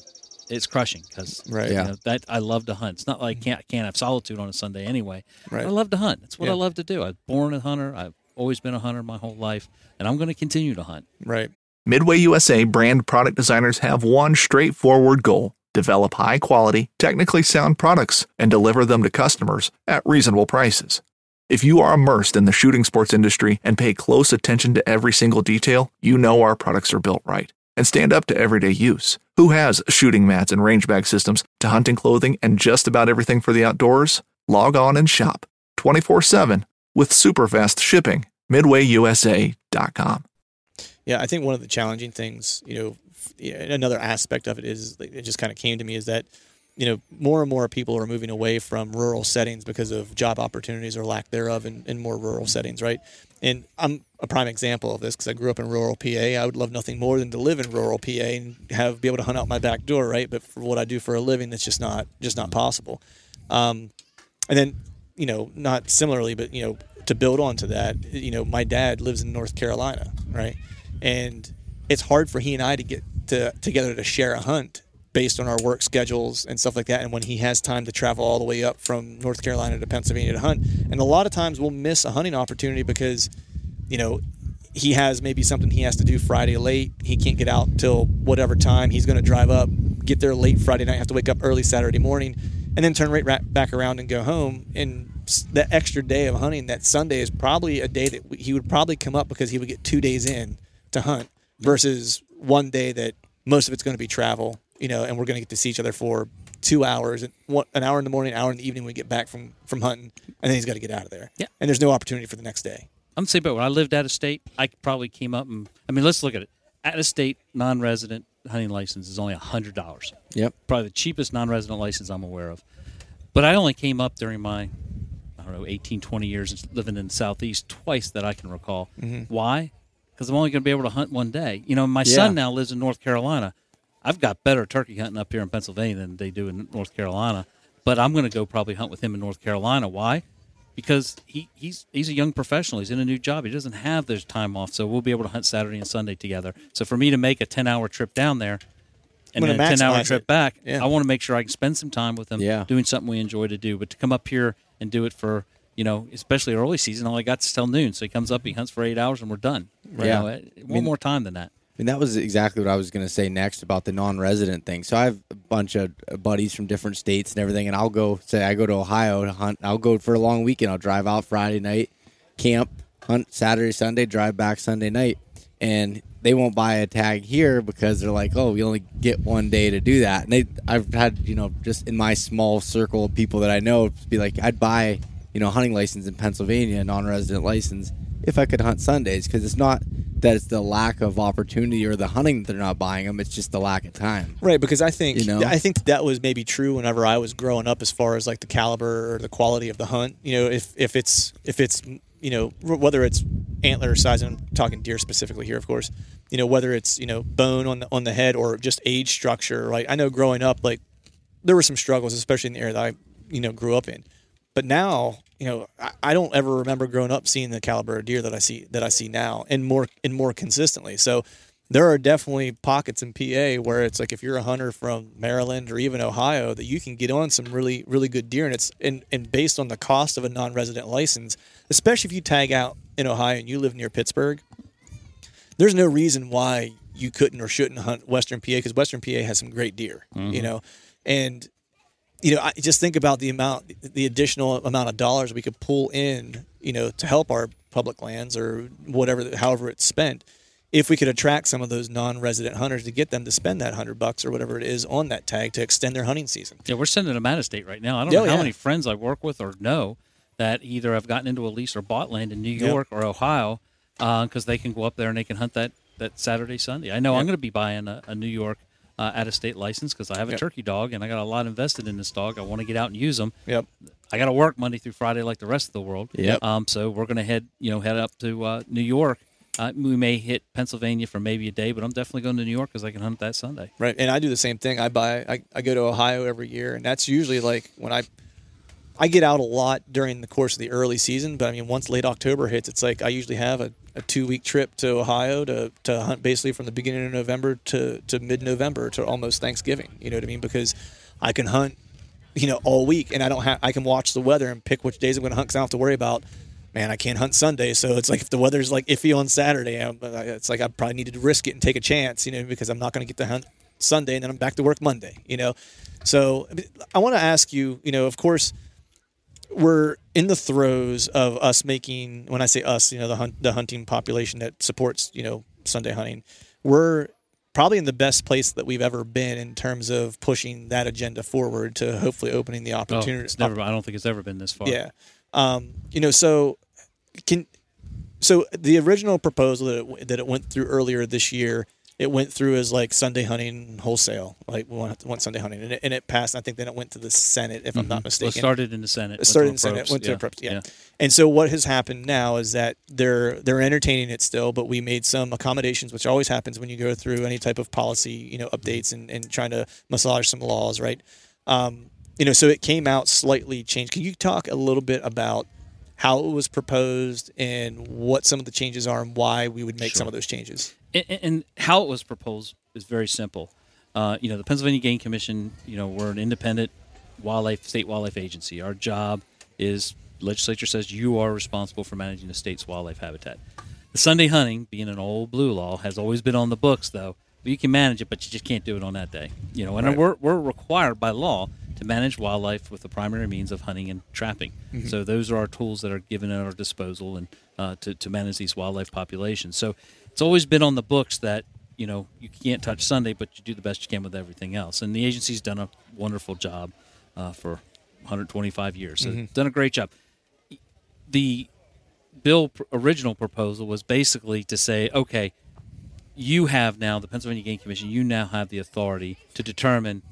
it's crushing because Right. Yeah. you know, that I love to hunt. It's not like I can't I can't have solitude on a Sunday anyway. Right. I love to hunt. That's what I love to do. I was born a hunter. I've always been a hunter my whole life, and I'm going to continue to hunt. right. Midway USA brand product designers have one straightforward goal develop high quality, technically sound products and deliver them to customers at reasonable prices. If you are immersed in the shooting sports industry and pay close attention to every single detail, you know our products are built right and stand up to everyday use. Who has shooting mats and range bag systems to hunting clothing and just about everything for the outdoors? Log on and shop 24 7 with super fast shipping. MidwayUSA.com. Yeah, I think one of the challenging things, you know, another aspect of it is it just kind of came to me is that, you know, more and more people are moving away from rural settings because of job opportunities or lack thereof in, in more rural settings, right? And I'm a prime example of this because I grew up in rural PA. I would love nothing more than to live in rural PA and have be able to hunt out my back door, right? But for what I do for a living, that's just not just not possible. Um, and then you know not similarly but you know to build on to that you know my dad lives in north carolina right and it's hard for he and i to get to, together to share a hunt based on our work schedules and stuff like that and when he has time to travel all the way up from north carolina to pennsylvania to hunt and a lot of times we'll miss a hunting opportunity because you know he has maybe something he has to do Friday late. He can't get out till whatever time. He's going to drive up, get there late Friday night, have to wake up early Saturday morning, and then turn right ra- back around and go home. And that extra day of hunting, that Sunday, is probably a day that he would probably come up because he would get two days in to hunt versus one day that most of it's going to be travel, you know, and we're going to get to see each other for two hours, and one, an hour in the morning, an hour in the evening when we get back from, from hunting, and then he's got to get out of there. Yeah. And there's no opportunity for the next day. I'm saying, but when I lived out of state, I probably came up and I mean, let's look at it. Out of state non-resident hunting license is only hundred dollars. Yep. Probably the cheapest non-resident license I'm aware of. But I only came up during my, I don't know, 18, 20 years living in the southeast twice that I can recall. Mm-hmm. Why? Because I'm only going to be able to hunt one day. You know, my Yeah. son now lives in North Carolina. I've got better turkey hunting up here in Pennsylvania than they do in North Carolina. But I'm going to go probably hunt with him in North Carolina. Why? Because he, he's he's a young professional. He's in a new job. He doesn't have this time off, so we'll be able to hunt Saturday and Sunday together. So for me to make a ten hour trip down there, and then a ten hour trip it. back, Yeah. I want to make sure I can spend some time with him, Yeah. doing something we enjoy to do. But to come up here and do it for you know, especially early season, all I got is till noon. So he comes up, he hunts for eight hours, and we're done. You Yeah. know, eh, it- one mean- more time than that. I mean, that was exactly what I was going to say next about the non-resident thing. So I have a bunch of buddies from different states and everything, and I'll go say I go to Ohio to hunt. I'll go for a long weekend. I'll drive out Friday night, camp, hunt Saturday, Sunday, drive back Sunday night, and they won't buy a tag here because they're like, oh, we only get one day to do that. And they, I've had you know just in my small circle of people that I know be like, I'd buy you know hunting license in Pennsylvania, non-resident license, if I could hunt Sundays because it's not that it's the lack of opportunity or the hunting that they're not buying them. It's just the lack of time. Right, because I think You know? I think that was maybe true whenever I was growing up, as far as like the caliber or the quality of the hunt. You know, if if it's if it's you know whether it's antler size, and I'm talking deer specifically here, of course. You know, whether it's you know bone on the on the head or just age structure. Right, I know growing up, like there were some struggles, especially in the area that I you know grew up in. But now, you know, I, I don't ever remember growing up seeing the caliber of deer that I see that I see now, and more and more consistently. So there are definitely pockets in PA where it's like if you're a hunter from Maryland or even Ohio, that you can get on some really really good deer, and it's and and based on the cost of a non-resident license, especially if you tag out in Ohio and you live near Pittsburgh, there's no reason why you couldn't or shouldn't hunt Western PA because Western PA has some great deer, you mm-hmm. know, and you know, I just think about the amount, the additional amount of dollars we could pull in, you know, to help our public lands or whatever, however it's spent, if we could attract some of those non-resident hunters to get them to spend that hundred bucks or whatever it is on that tag to extend their hunting season. Yeah, we're sending them out of state right now. I don't Oh, know how yeah. many friends I work with or know that either have gotten into a lease or bought land in New Yep. York or Ohio uh, because they can go up there and they can hunt that, that Saturday, Sunday. I know I'm going to be buying a, a New York uh, out of state license because I have a Yep. turkey dog and I got a lot invested in this dog. I want to get out and use them. Yep. I got to work Monday through Friday like the rest of the world. Yep. Um, so we're going to head, you know, head up to uh, New York. Uh, we may hit Pennsylvania for maybe a day, but I'm definitely going to New York because I can hunt that Sunday. Right. And I do the same thing. I buy, I, I go to Ohio every year, and that's usually like when I, I get out a lot during the course of the early season. But I mean, once late October hits, it's like I usually have a, a two week trip to Ohio to, to hunt basically from the beginning of November to, to mid November to almost Thanksgiving. You know what I mean? Because I can hunt, you know, all week, and I don't have, I can watch the weather and pick which days I'm going to hunt because I don't have to worry about. Man, I can't hunt Sunday, so it's like if the weather's like iffy on Saturday, I'm, uh, it's like I probably needed to risk it and take a chance, you know, because I'm not going to get to hunt Sunday and then I'm back to work Monday, you know. So I want to ask you, you know, of course, we're in the throes of us making. When I say us, you know, the hunt, the hunting population that supports, you know, Sunday hunting. We're probably in the best place that we've ever been in terms of pushing that agenda forward to hopefully opening the Oh, opportunity. it's never. I don't think it's ever been this far. Yeah. Um, you know, so can so the original proposal that it, that it went through earlier this year, it went through as like Sunday hunting wholesale, like we want, want Sunday hunting, and it, and it passed. I think then it went to the Senate, if I'm not Well, mistaken. it started in the Senate. It went started in a Senate, went to a probes, yeah. And so what has happened now is that they're they're entertaining it still, but we made some accommodations, which always happens when you go through any type of policy, you know, updates and, and trying to massage some laws, right? Um, you know, so it came out slightly changed. Can you talk a little bit about how it was proposed and what some of the changes are and why we would make some of those changes? and, and how it was proposed is very simple. Uh, you know, the Pennsylvania Game Commission. You know, we're an independent wildlife state wildlife agency. Our job is legislature says you are responsible for managing the state's wildlife habitat. The Sunday hunting, being an old blue law, has always been on the books though. You can manage it, but you just can't do it on that day. You know, and Right. we're we're required by law to manage wildlife with the primary means of hunting and trapping. So those are our tools that are given at our disposal and uh, to to manage these wildlife populations. So it's always been on the books that you know you can't touch Sunday, but you do the best you can with everything else. And the agency's done a wonderful job uh, for 125 years. So it's done a great job. The bill original proposal was basically to say, okay, you have now the Pennsylvania Game Commission. You now have the authority to determine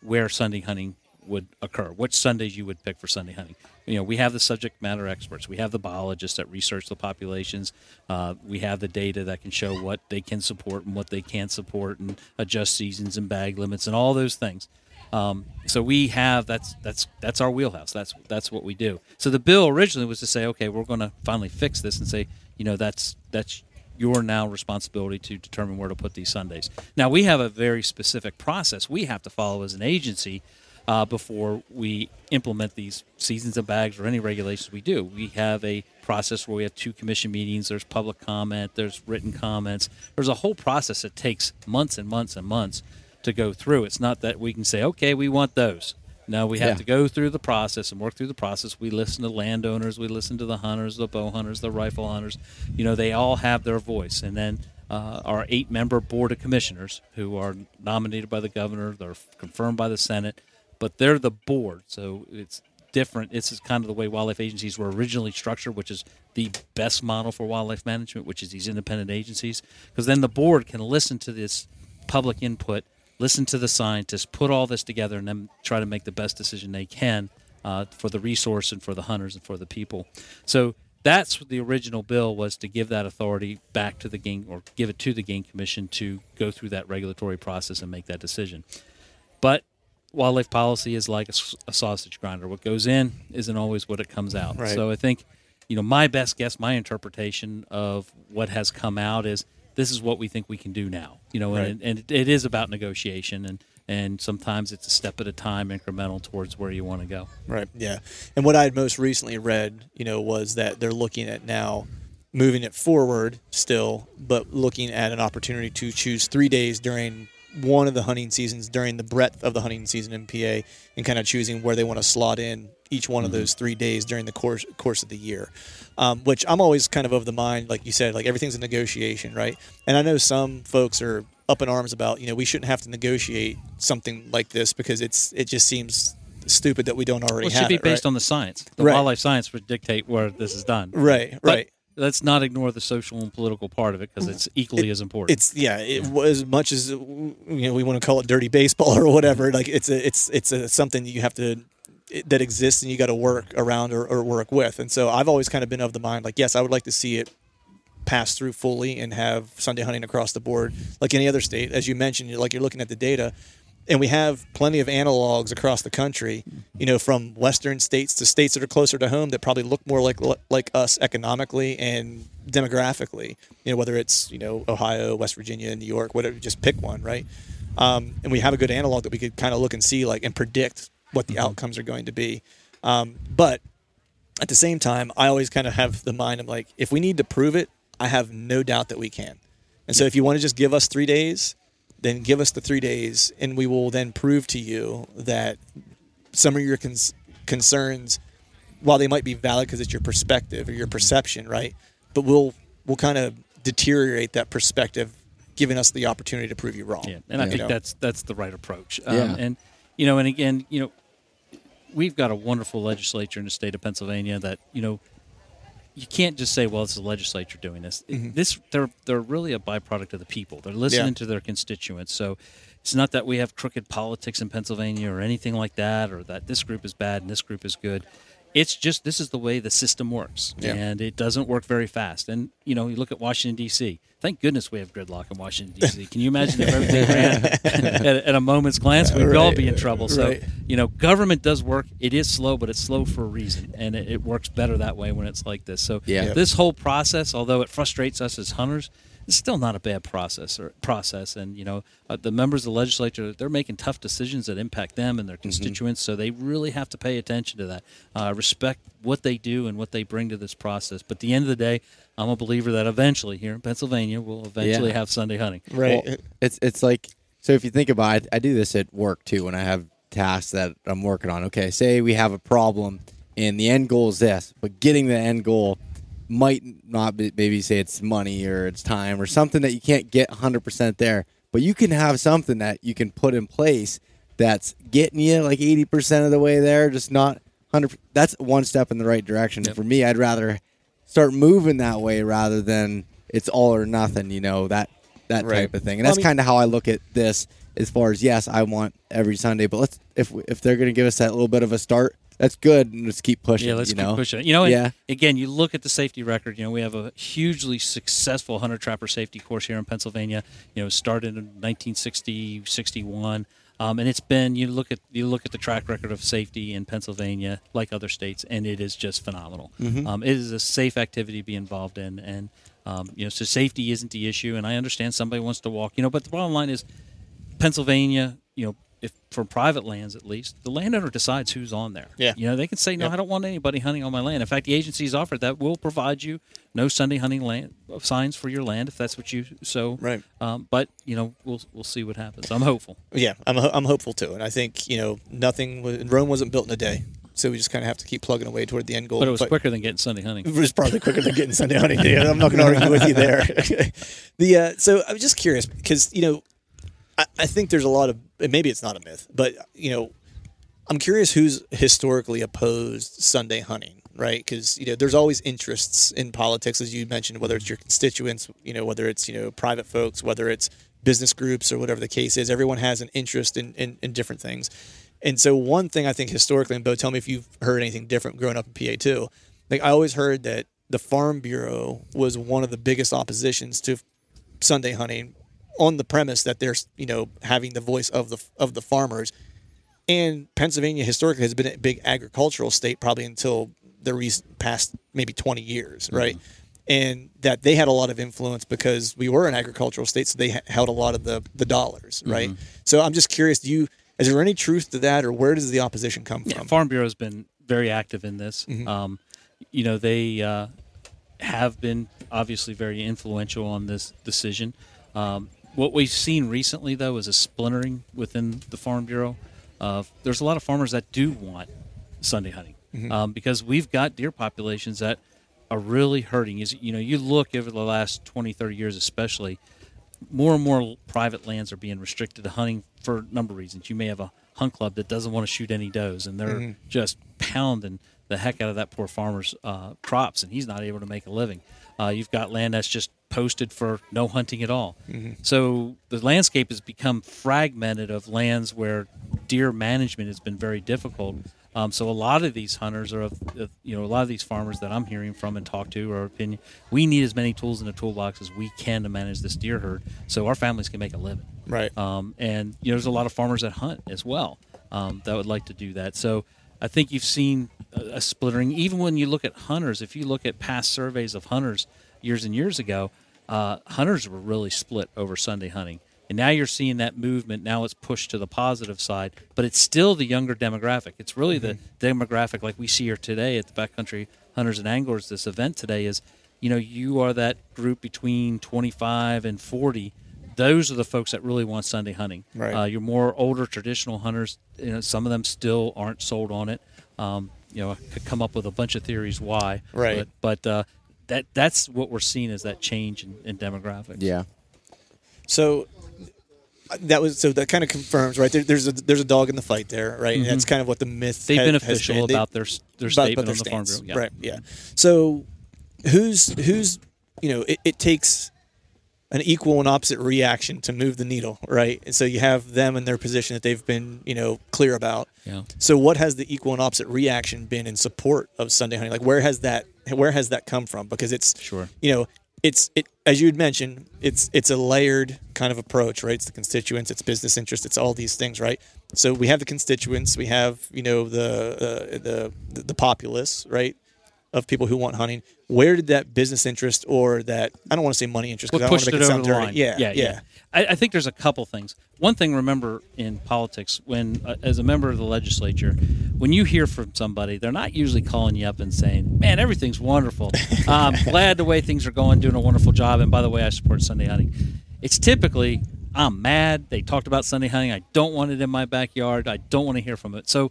where Sunday hunting would occur, which Sundays you would pick for Sunday hunting. You know, we have the subject matter experts, we have the biologists that research the populations, uh, we have the data that can show what they can support and what they can't support, and adjust seasons and bag limits and all those things. Um, so we have that's that's that's our wheelhouse. That's that's what we do. So the bill originally was to say, okay, we're going to finally fix this and say, you know, that's that's your now responsibility to determine where to put these Sundays. Now we have a very specific process we have to follow as an agency uh, before we implement these seasons of bags or any regulations we do. We have a process where we have two commission meetings. There's public comment. There's written comments. There's a whole process that takes months and months and months to go through. It's not that we can say, okay, we want those. No, we have Yeah. to go through the process and work through the process. We listen to landowners, we listen to the hunters, the bow hunters, the rifle hunters. You know, they all have their voice. And then uh, our eight member board of commissioners, who are nominated by the governor, they're confirmed by the Senate, but they're the board. So it's different. This is kind of the way wildlife agencies were originally structured, which is the best model for wildlife management, which is these independent agencies. Because then the board can listen to this public input, listen to the scientists, put all this together, and then try to make the best decision they can uh, for the resource and for the hunters and for the people. So that's what the original bill was to give that authority back to the game or give it to the game commission to go through that regulatory process and make that decision. But wildlife policy is like a, a sausage grinder. What goes in isn't always what it comes out. Right. So I think, you know, my best guess, my interpretation of what has come out is this is what we think we can do now. You know, Right. and, and it, it is about negotiation and and sometimes it's a step at a time, incremental towards where you want to go. Right. Yeah. And what I had most recently read, you know, was that they're looking at now moving it forward still, but looking at an opportunity to choose three days during one of the hunting seasons during the breadth of the hunting season in PA and kind of choosing where they want to slot in each one of those three days during the course course of the year. Um, which I'm always kind of of the mind, like you said, like everything's a negotiation, right? And I know some folks are up in arms about, you know, we shouldn't have to negotiate something like this because it's it just seems stupid that we don't already Well, it have should be based right? on the science. The Right. wildlife science would dictate where this is done. right, But right. Let's not ignore the social and political part of it because it's equally as important. It's yeah, it as much as you know we want to call it dirty baseball or whatever. Mm-hmm. Like it's a it's it's a something that you have to it- that exists and you got to work around or, or work with. And so I've always kind of been of the mind like yes, I would like to see it pass through fully and have Sunday hunting across the board like any other state. As you mentioned, you're like you're looking at the data. And we have plenty of analogs across the country, you know, from western states to states that are closer to home that probably look more like like us economically and demographically. You know, whether it's you know Ohio, West Virginia, New York, whatever. Just pick one, right? Um, and we have a good analog that we could kind of look and see, like, and predict what the outcomes are going to be. Um, but at the same time, I always kind of have the mind of like, if we need to prove it, I have no doubt that we can. And so if you want to just give us three days, then give us the three days, and we will then prove to you that some of your cons- concerns, while they might be valid because it's your perspective or your perception, right? But we'll we'll kind of deteriorate that perspective, giving us the opportunity to prove you wrong. Yeah, and I think know? that's that's the right approach. Um, Yeah. And you know, and again, you know, we've got a wonderful legislature in the state of Pennsylvania that you know you can't just say, "Well, it's the legislature doing this." Mm-hmm. This they're they're really a byproduct of the people. They're listening Yeah. to their constituents. So it's not that we have crooked politics in Pennsylvania or anything like that, or that this group is bad and this group is good. It's just this is the way the system works, Yeah. and it doesn't work very fast. And you know, you look at Washington D.C. Thank goodness we have gridlock in Washington D.C. Can you imagine if everything ran at, at a moment's glance? We'd all be in trouble. So Right. you know, government does work. It is slow, but it's slow for a reason, and it, it works better that way when it's like this. So Yeah. Yeah. this whole process, although it frustrates us as hunters, it's still not a bad process or process. And you know, uh, the members of the legislature they're making tough decisions that impact them and their constituents, so they really have to pay attention to that. Uh, respect what they do and what they bring to this process. But at the end of the day, I'm a believer that eventually here in Pennsylvania we'll eventually Yeah. have Sunday hunting. right. Well, it's it's like so if you think about it, I do this at work too when I have tasks that I'm working on. Okay, say we have a problem and the end goal is this, but getting the end goal might not be maybe say it's money or it's time or something that you can't get 100% there, but you can have something that you can put in place that's getting you like 80% of the way there, just not 100 that's one step in the right direction. Yep. For me, I'd rather start moving that way rather than it's all or nothing, you know, that that Right. type of thing. And Well, I that's mean- kind of how I look at this as far as yes, I want every Sunday, but let's if if they're going to give us that little bit of a start, that's good and let's keep pushing, Yeah, let's you keep know. pushing it. You know, Yeah. again, you look at the safety record. You know, we have a hugely successful hunter trapper safety course here in Pennsylvania. You know, started in 1960, 61. Um, and it's been you look at you look at the track record of safety in Pennsylvania, like other states, and it is just phenomenal. Mm-hmm. Um, it is a safe activity to be involved in, and um, you know, so safety isn't the issue. And I understand somebody wants to walk, you know, but the bottom line is Pennsylvania, you know, if for private lands at least, the landowner decides who's on there. Yeah. You know, they can say, no, Yep. I don't want anybody hunting on my land. In fact, the agency's offered that we'll provide you no Sunday hunting land signs for your land if that's what you so. Right. Um, but you know, we'll we'll see what happens. I'm hopeful. Yeah, I'm, I'm hopeful too, and I think you know nothing. wa- Rome wasn't built in a day, so we just kind of have to keep plugging away toward the end goal. But it was quicker than getting Sunday hunting. It was probably quicker than getting Sunday hunting. I'm not going to argue with you there. the uh, so I'm just curious because you know I, I think there's a lot of and maybe it's not a myth, but you know I'm curious who's historically opposed Sunday hunting, right? Because you know there's always interests in politics, as you mentioned, whether it's your constituents, you know, whether it's you know private folks, whether it's business groups or whatever the case is. Everyone has an interest in in, in different things. And so one thing I think historically, and Bo, tell me if you've heard anything different growing up in PA too. Like I always heard that the Farm Bureau was one of the biggest oppositions to Sunday hunting on the premise that they're you know having the voice of the of the farmers. And Pennsylvania historically has been a big agricultural state probably until the recent past maybe 20 years right? And that they had a lot of influence because we were an agricultural state so they ha- held a lot of the the dollars right? So I'm just curious do you is there any truth to that or where does the opposition come Yeah, from? Farm Bureau has been very active in this. Um, you know, they uh, have been obviously very influential on this decision. Um, what we've seen recently, though, is a splintering within the Farm Bureau. Uh, there's a lot of farmers that do want Sunday hunting um, because we've got deer populations that are really hurting. Is you know, you look over the last 20, 30 years, especially more and more private lands are being restricted to hunting for a number of reasons. You may have a hunt club that doesn't want to shoot any does, and they're just pounding the heck out of that poor farmer's uh, crops, and he's not able to make a living. Uh, you've got land that's just posted for no hunting at all. So the landscape has become fragmented of lands where deer management has been very difficult. Um, so a lot of these hunters are, of, of, you know, a lot of these farmers that I'm hearing from and talk to are opinion. We need as many tools in the toolbox as we can to manage this deer herd, so our families can make a living. right Um, and you know, there's a lot of farmers that hunt as well um, that would like to do that. So I think you've seen a, a splittering. Even when you look at hunters, if you look at past surveys of hunters years and years ago, uh, hunters were really split over Sunday hunting. And now you're seeing that movement. Now it's pushed to the positive side, but it's still the younger demographic. It's really the demographic like we see here today at the Backcountry Hunters and Anglers. This event today is, you know, you are that group between 25 and 40 those are the folks that really want Sunday hunting. Right. Uh, your more older traditional hunters, you know, some of them still aren't sold on it. Um, you know, I could come up with a bunch of theories why. Right. But, but uh, that that's what we're seeing is that change in, in demographics. Yeah. So uh, that was so that kind of confirms right there, there's a there's a dog in the fight there right and that's kind of what the myth Mm-hmm. They've ha- been has official They- about their their about- statement about on the their Farm stance. Bureau. Yeah. right yeah so who's who's you know it, it takes an equal and opposite reaction to move the needle right and so you have them in their position that they've been you know clear about Yeah. so what has the equal and opposite reaction been in support of Sunday hunting? Like where has that where has that come from? Because it's Sure. you know, it's it as you had mentioned, it's it's a layered kind of approach, right? It's the constituents, it's business interest, it's all these things, right? So we have the constituents, we have, you know, the uh, the the, the populace, right? Of people who want hunting. Where did that business interest or that I don't want to say money interest because I don't want to it make it over sound the dirty. line? Yeah, yeah, yeah. I, I think there's a couple things. One thing, remember in politics, when uh, as a member of the legislature, when you hear from somebody, they're not usually calling you up and saying, "Man, everything's wonderful. I'm glad the way things are going, doing a wonderful job." And by the way, I support Sunday hunting. It's typically, "I'm mad. They talked about Sunday hunting. I don't want it in my backyard. I don't want to hear from it." So,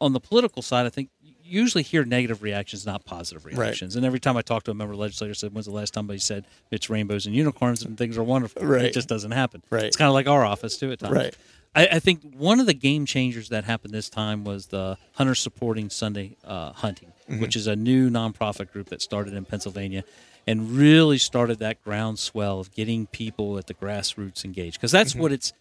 on the political side, I think usually hear negative reactions, not positive reactions. And every time I talk to a member of the legislature, I said, "When's the last time somebody said it's rainbows and unicorns and things are wonderful?" Right. It just doesn't happen. Right. It's kind of like our office too at times. Right. I, I think one of the game changers that happened this time was the Hunters Supporting Sunday uh, Hunting, which is a new nonprofit group that started in Pennsylvania, and really started that groundswell of getting people at the grassroots engaged because that's what it's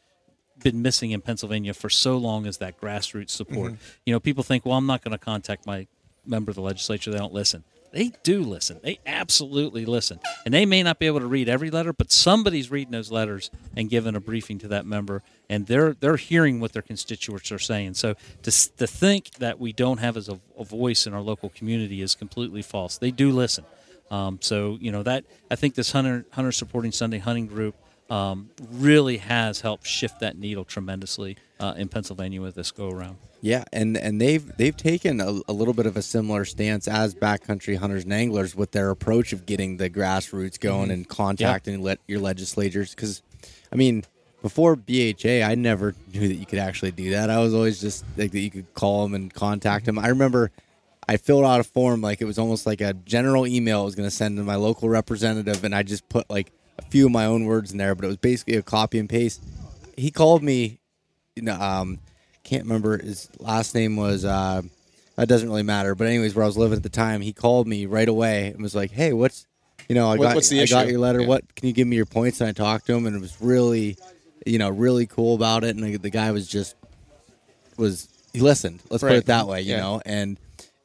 been missing in Pennsylvania for so long is that grassroots support. You know, people think, well, I'm not going to contact my member of the legislature; they don't listen. They do listen. They absolutely listen, and they may not be able to read every letter, but somebody's reading those letters and giving a briefing to that member, and they're they're hearing what their constituents are saying. So to to think that we don't have as a, a voice in our local community is completely false. They do listen. Um, so you know that I think this hunter hunter supporting Sunday hunting group um, really has helped shift that needle tremendously uh, in Pennsylvania with this go around. Yeah, and and they've they've taken a, a little bit of a similar stance as backcountry hunters and anglers with their approach of getting the grassroots going and contacting le- your legislators. Because, I mean, before BHA, I never knew that you could actually do that. I was always just like that you could call them and contact them. I remember I filled out a form like it was almost like a general email I was going to send to my local representative, and I just put like a few of my own words in there, but it was basically a copy and paste. He called me, you know, um, can't remember his last name was. Uh, that doesn't really matter. But anyways, where I was living at the time, he called me right away and was like, "Hey, what's you know, I What- got what's the I got your letter. Yeah. What can you give me your points?" And I talked to him, and it was really, you know, really cool about it. And the, the guy was just was he listened. Let's put it that way, you Yeah. know, and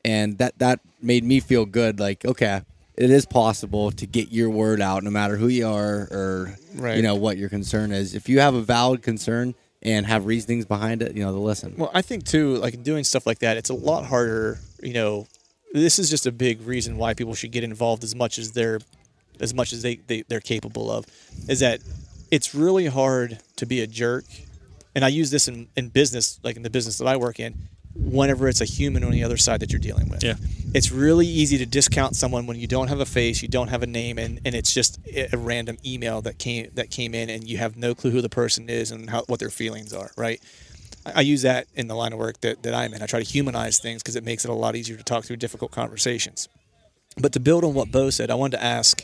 and that that made me feel good. Like, okay, it is possible to get your word out, no matter who you are or Right. you know what your concern is. If you have a valid concern and have reasonings behind it, you know, they'll listen. Well, I think too, like doing stuff like that, it's a lot harder. You know, this is just a big reason why people should get involved as much as they're, as much as they, they they're capable of, is that it's really hard to be a jerk. And I use this in, in business, like in the business that I work in, whenever it's a human on the other side that you're dealing with. Yeah. It's really easy to discount someone when you don't have a face, you don't have a name, and, and it's just a random email that came that came in, and you have no clue who the person is and how, what their feelings are, right? I I use that in the line of work that, that I'm in. I try to humanize things because it makes it a lot easier to talk through difficult conversations. But to build on what Bo said, I wanted to ask,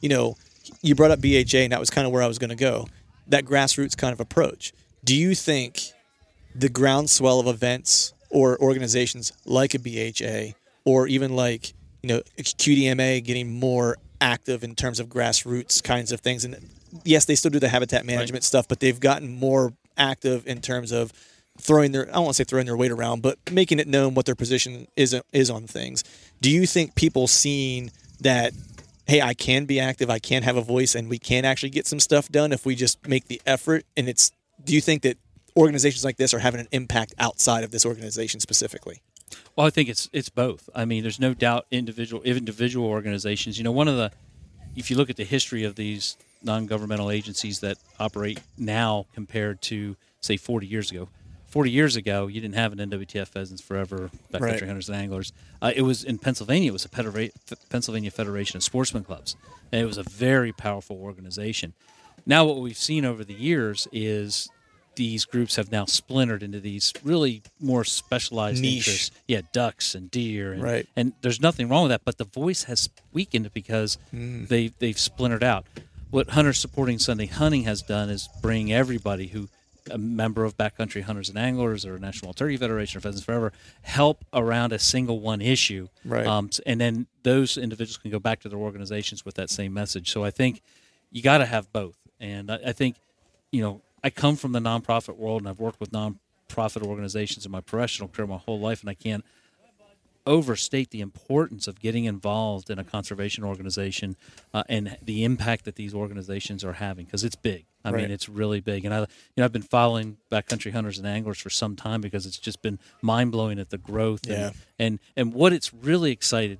you know, you brought up BHA, and that was kind of where I was going to go. That grassroots kind of approach. Do you think the groundswell of events or organizations like a BHA or even like you know QDMA getting more active in terms of grassroots kinds of things. And yes they still do the habitat management stuff but they've gotten more active in terms of throwing their I don't want to say throwing their weight around but making it known what their position is is on things. Do you think people seeing that hey I can be active I can have a voice and we can actually get some stuff done if we just make the effort and it's do you think that organizations like this are having an impact outside of this organization specifically Well, I think it's it's both. I mean, there's no doubt individual individual organizations. You know, one of the if you look at the history of these non-governmental agencies that operate now compared to say 40 years ago. 40 years ago, you didn't have an NWTF Pheasants Forever, Backcountry Right. Hunters and Anglers. Uh, it was in Pennsylvania. It was a Federa- Pennsylvania Federation of Sportsmen Clubs, and it was a very powerful organization. Now, what we've seen over the years is these groups have now splintered into these really more specialized Niche. interests. Yeah, ducks and deer, and, Right. and there's nothing wrong with that. But the voice has weakened because Mm. they they've splintered out. What Hunters Supporting Sunday Hunting has done is bring everybody who a member of Backcountry Hunters and Anglers or National Turkey Federation or Pheasants Forever help around a single one issue, Right. Um, and then those individuals can go back to their organizations with that same message. So I think you got to have both, and I, I think you know I come from the nonprofit world and I've worked with nonprofit organizations in my professional career my whole life, and I can't overstate the importance of getting involved in a conservation organization uh, and the impact that these organizations are having because it's big. I Right. mean, it's really big. And I, you know, I've been following backcountry hunters and anglers for some time because it's just been mind blowing at the growth Yeah. and, and and what it's really excited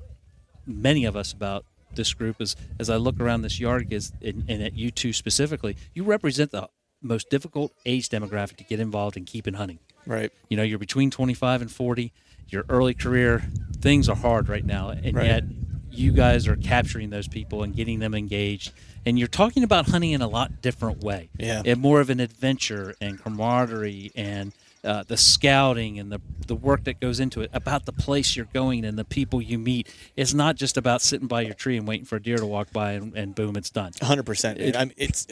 many of us about this group is as I look around this yard is and, and at you two specifically, you represent the most difficult age demographic to get involved in keeping hunting. right You know, you're between 25 and 40. Your early career, things are hard right now, and Right. yet you guys are capturing those people and getting them engaged. And you're talking about hunting in a lot different way. Yeah. And more of an adventure and camaraderie and uh, the scouting and the the work that goes into it about the place you're going and the people you meet. It's not just about sitting by your tree and waiting for a deer to walk by and, and boom, it's done. hundred percent. I'm it's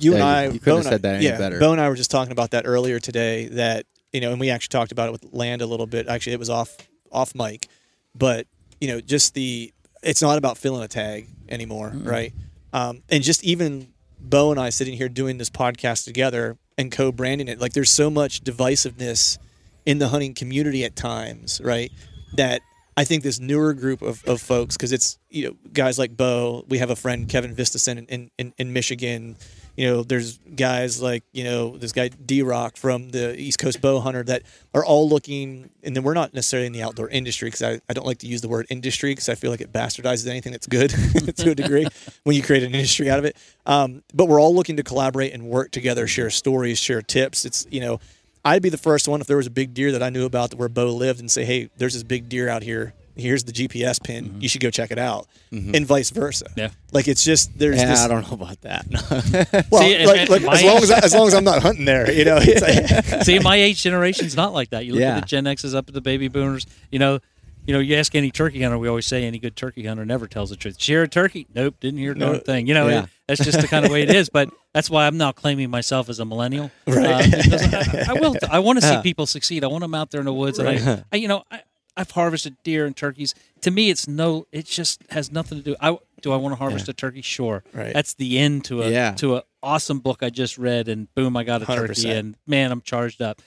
you and I. you- you couldn't Bo have and I- said that any yeah, better. Bo and I were just talking about that earlier today. That you know, and we actually talked about it with Land a little bit. Actually, it was off off mic, but you know, just the it's not about filling a tag anymore, right? Um, and just even Bo and I sitting here doing this podcast together and co-branding it, like there's so much divisiveness in the hunting community at times, right? That I think this newer group of, of folks, because it's you know guys like Bo, we have a friend Kevin Vistison in, in, in Michigan. You know, there's guys like you know this guy D Rock from the East Coast Bow Hunter that are all looking, and then we're not necessarily in the outdoor industry because I, I don't like to use the word industry because I feel like it bastardizes anything that's good to a degree when you create an industry out of it. Um, but we're all looking to collaborate and work together, share stories, share tips. It's you know I'd be the first one if there was a big deer that I knew about where Bo lived and say, hey, there's this big deer out here. Here's the GPS pin. You should go check it out, and vice versa. Yeah. like it's just there's Yeah, this. I don't know about that. well, See, like, like, as long as I, as long as I'm not hunting there, you know. It's like, See, my age generation's not like that. You look Yeah. at the Gen X's up at the baby boomers. You know, you know, you ask any turkey hunter, we always say any good turkey hunter never tells the truth. Share a turkey? Nope, didn't hear a darn thing. You know, Yeah. it, that's just the kind of way it is. But that's why I'm not claiming myself as a millennial. Right. Uh, I, I will. I want to see people succeed. I want them out there in the woods, and I, I, you know, I, I've harvested deer and turkeys. To me, it's no. It just has nothing to do. I do. I want to harvest a turkey. Sure. Right. That's the end to a Yeah. to a awesome book I just read, and boom, I got a turkey, 100%. and man, I'm charged up.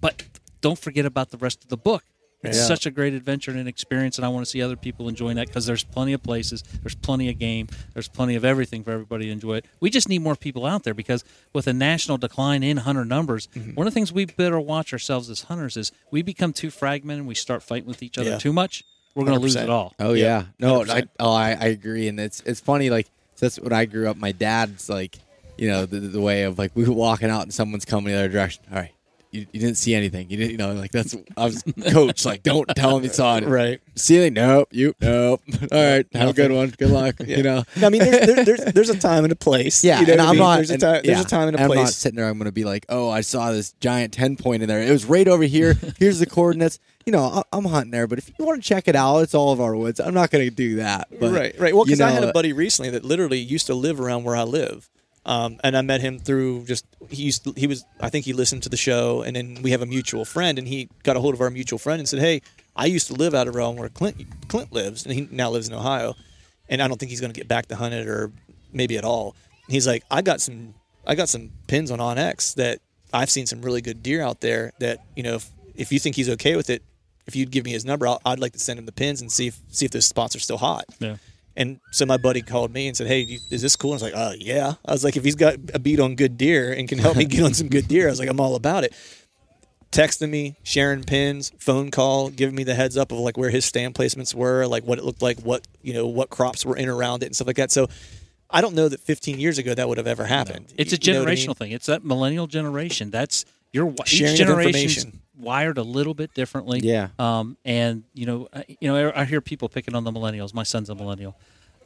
But don't forget about the rest of the book. It's Yeah. such a great adventure and an experience, and I want to see other people enjoying that because there's plenty of places, there's plenty of game, there's plenty of everything for everybody to enjoy it. We just need more people out there because with a national decline in hunter numbers, Mm-hmm. one of the things we better watch ourselves as hunters is we become too fragmented and we start fighting with each other Yeah. too much. We're going to lose it all. Oh yeah, no, I oh I, I agree, and it's it's funny like that's when I grew up. My dad's like, you know, the, the way of like we were walking out and someone's coming the other direction. All right, you, you didn't see anything. You didn't, you know, like that's I was coach. Like, don't tell him you saw it. Right. See anything? Nope. You nope. All right, have a good one. Good luck. You know. I mean, there's, there, there's there's a time and a place. Yeah, you know and I'm mean? not. There's a and- time. There's yeah, a time and a I'm not sitting there. I'm going to be like, oh, I saw this giant ten point in there. It was right over here. Here's the coordinates. You know, I'm hunting there, but if you want to check it out, it's all of our woods. I'm not going to do that. But, right, right. Well, you because I had a buddy recently that literally used to live around where I live, um, and I met him through just he used to, he was I think he listened to the show, and then we have a mutual friend, and he got a hold of our mutual friend and said, "Hey, I used to live out of around where Clint Clint lives, and he now lives in Ohio, and I don't think he's going to get back to hunt it or maybe at all." He's like, "I got some I got some pins on OnX that I've seen some really good deer out there that you know if, if you think he's okay with it." If you'd give me his number, I'll, I'd like to send him the pins and see if see if those spots are still hot. Yeah. And so my buddy called me and said, "Hey, you- is this cool?" I was like, "Oh yeah." I was like, "If he's got a beat on good deer and can help me get on some good deer," I was like, "I'm all about it." Texting me, sharing pins, phone call, giving me the heads up of like where his stand placements were, like what it looked like, what you know, what crops were in around it and stuff like that. So I don't know that 15 years ago that would have ever happened. It's a know I generational mean? thing. It's that millennial generation. That's your each Sharing generation's information. Wired a little bit differently. Yeah. Um, and you know, I, you know, I hear people picking on the millennials. My son's a millennial.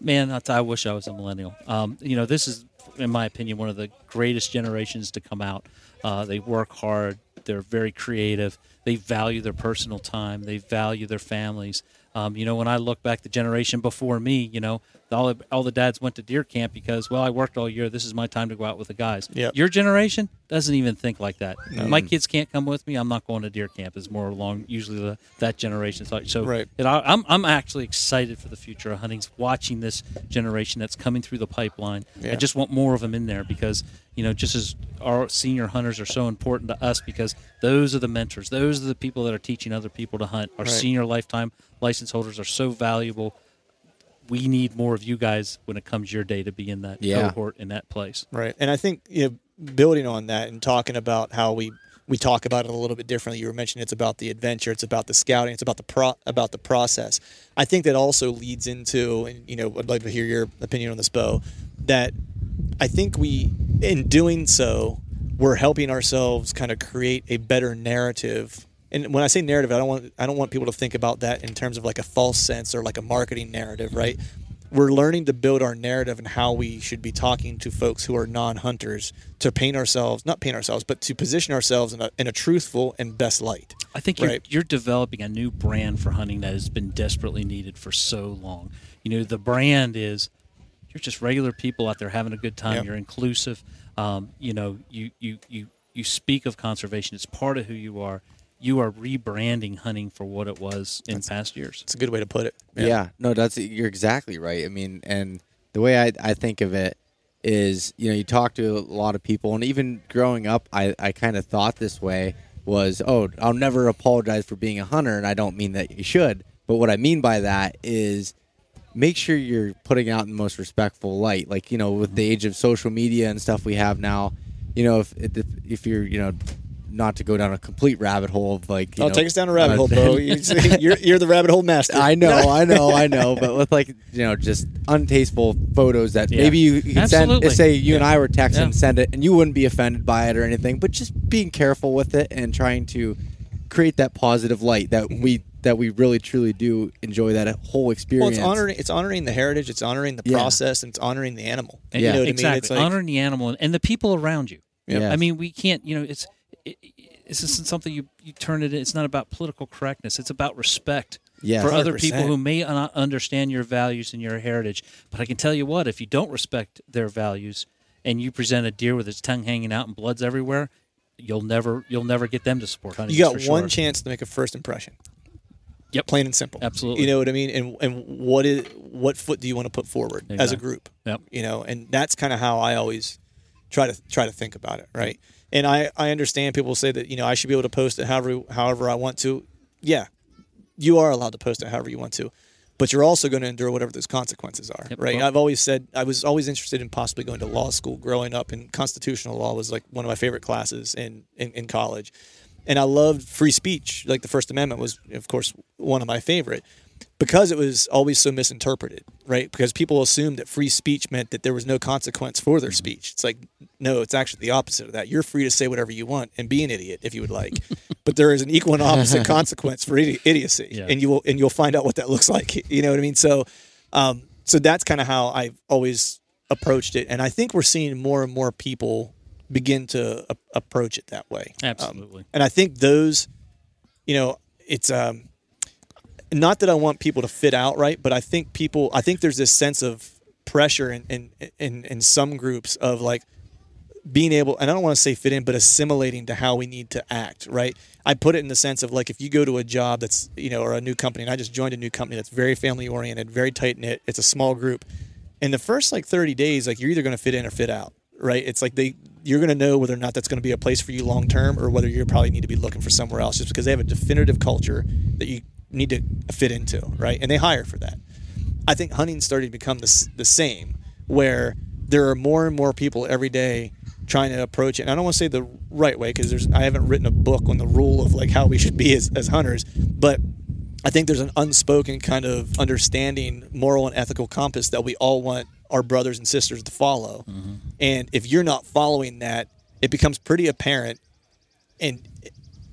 Man, I, I wish I was a millennial. Um, you know, this is, in my opinion, one of the greatest generations to come out. Uh, they work hard. They're very creative. They value their personal time. They value their families. Um, you know, when I look back the generation before me, you know, all the, all the dads went to deer camp because, well, I worked all year. This is my time to go out with the guys. Yep. Your generation doesn't even think like that. My kids can't come with me. I'm not going to deer camp. Is more along usually the, that generation thought. So Right. it, I, I'm I'm actually excited for the future of hunting. Watching this generation that's coming through the pipeline. I just want more of them in there because you know just as our senior hunters are so important to us because those are the mentors. Those are the people that are teaching other people to hunt. Our Right. senior lifetime license holders are so valuable. We need more of you guys when it comes your day to be in that Yeah. cohort in that place. Right. And I think you know, building on that and talking about how we we talk about it a little bit differently. You were mentioning it's about the adventure, it's about the scouting, it's about the pro about the process. I think that also leads into, and you know, I'd like to hear your opinion on this, Bo. That I think we, in doing so, we're helping ourselves kind of create a better narrative. And when I say narrative, I don't want I don't want people to think about that in terms of like a false sense or like a marketing narrative, right? we're learning to build our narrative and how we should be talking to folks who are non-hunters to paint ourselves not paint ourselves but to position ourselves in a, in a truthful and best light I think you're, you're developing a new brand for hunting that has been desperately needed for so long. You know, the brand is you're just regular people out there having a good time. Yeah. You're inclusive. Um, you know, you, you you you speak of conservation. It's part of who you are. You are rebranding hunting for what it was in past years. it's a good way to put it Yeah. no, that's you're exactly right. I mean, and the way I, I think of it is, you know, you talk to a lot of people, and even growing up, I, I kind of thought this way was, oh, I'll never apologize for being a hunter, and I don't mean that you should. But what I mean by that is make sure you're putting out in the most respectful light. Like, you know, with the mm-hmm. age of social media and stuff we have now, you know, if if, if you're, you know, not to go down a complete rabbit hole of like, you i'll know, take us down a rabbit uh, hole bro You- you're, you're the rabbit hole master I know, I know, I know, but with like you know, just untasteful photos that Yeah. maybe you, you can send. Absolutely. Say you and I were texting, Yeah. send it, and you wouldn't be offended by it or anything, but just being careful with it and trying to create that positive light that we that we really truly do enjoy that whole experience. well it's honoring it's honoring the heritage it's honoring the Yeah. process and it's honoring the animal And Yeah. you know what exactly. i mean it's like honoring the animal and, and the people around you. Yeah. I mean, we can't. You know, it's it, this isn't something you you turn it. in. It's not about political correctness. It's about respect. For other people who may not understand your values and your heritage. But I can tell you what, if you don't respect their values and you present a deer with its tongue hanging out and blood's everywhere, you'll never you'll never get them to support hunting. You got one sure. chance to make a first impression. Yep. Plain and simple. Absolutely. You know what I mean? And and what is what foot do you want to put forward as a group? Yep. You know, and that's kind of how I always try to try to think about it, right? And I I understand people say that you know I should be able to post it however however I want to. Yeah, you are allowed to post it however you want to, but you're also going to endure whatever those consequences are, Yep. right? Well- I've always said I was always interested in possibly going to law school growing up, and constitutional law was like one of my favorite classes in in, in college, and I loved free speech. Like the First Amendment was, of course, one of my favorite because it was always so misinterpreted, right? Because people assumed that free speech meant that there was no consequence for their speech. It's like, no, it's actually the opposite of that. You're free to say whatever you want and be an idiot if you would like, but there is an equal and opposite consequence for idi- idiocy, Yeah. and you will and you'll find out what that looks like. You know what I mean? So, um, so that's kind of how I've always approached it, and I think we're seeing more and more people begin to a- approach it that way. Um, Absolutely. and I think those, you know, it's um, not that I want people to fit out right, but I think people, I think there's this sense of pressure in in in, in some groups of like being able, and I don't want to say fit in, but assimilating to how we need to act, right? I put it in the sense of like if you go to a job that's you know or a new company, and I just joined a new company that's very family oriented, very tight knit. It's a small group. In the first like 30 days, like you're either going to fit in or fit out, right? It's like they you're going to know whether or not that's going to be a place for you long term, or whether you probably need to be looking for somewhere else, just because they have a definitive culture that you need to fit into, right? And they hire for that. I think hunting started to become the, the same, where there are more and more people every day trying to approach it. And I don't want to say the right way because there's I haven't written a book on the rule of like how we should be as, as hunters, but I think there's an unspoken kind of understanding, moral and ethical compass that we all want our brothers and sisters to follow. Mm-hmm. And if you're not following that, it becomes pretty apparent, and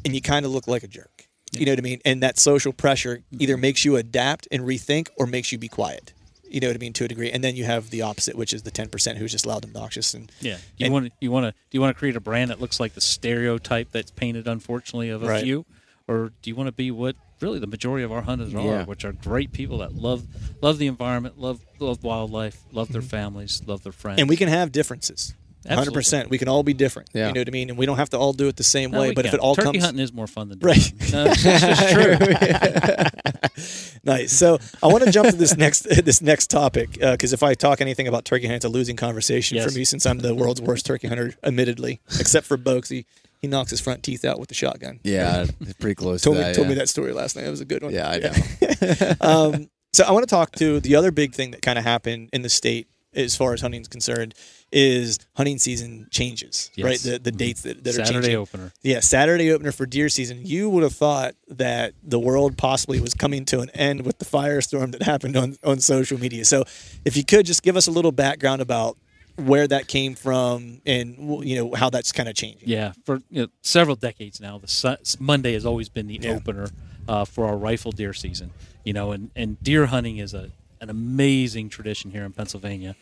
and you kind of look like a jerk. You know what I mean? And that social pressure either makes you adapt and rethink, or makes you be quiet. You know what I mean to a degree. And then you have the opposite, which is the ten percent who's just loud and obnoxious. And Yeah, you and- want to you want to do you want to create a brand that looks like the stereotype that's painted, unfortunately, of a Right. few, or do you want to be what really the majority of our hunters Yeah. are, which are great people that love love the environment, love love wildlife, love Mm-hmm. their families, love their friends, and we can have differences. Hundred percent. We can all be different. Yeah. You know what I mean? And we don't have to all do it the same No, way. But if it all comes. turkey comes hunting is more fun than Right. No, just true. Nice. So I want to jump to this next this next topic because if I talk anything about turkey hunting, it's a losing conversation Yes. for me since I'm the world's worst turkey hunter, admittedly, except for Bo 'cause he he knocks his front teeth out with the shotgun. Yeah, it's pretty close told to me that. told yeah. me that story last night. It was a good one. Yeah, I know. um, so I want to talk to the other big thing that kind of happened in the state as far as hunting is concerned is hunting season changes, Yes. right? The the dates that, that are Saturday changing. opener. Yeah, Saturday opener for deer season. You would have thought that the world possibly was coming to an end with the firestorm that happened on, on social media. So, if you could just give us a little background about where that came from and you know how that's kind of changing. Yeah, for you know, several decades now, the Su- Monday has always been the Yeah. opener uh, for our rifle deer season. You know, and, and deer hunting is a an amazing tradition here in Pennsylvania.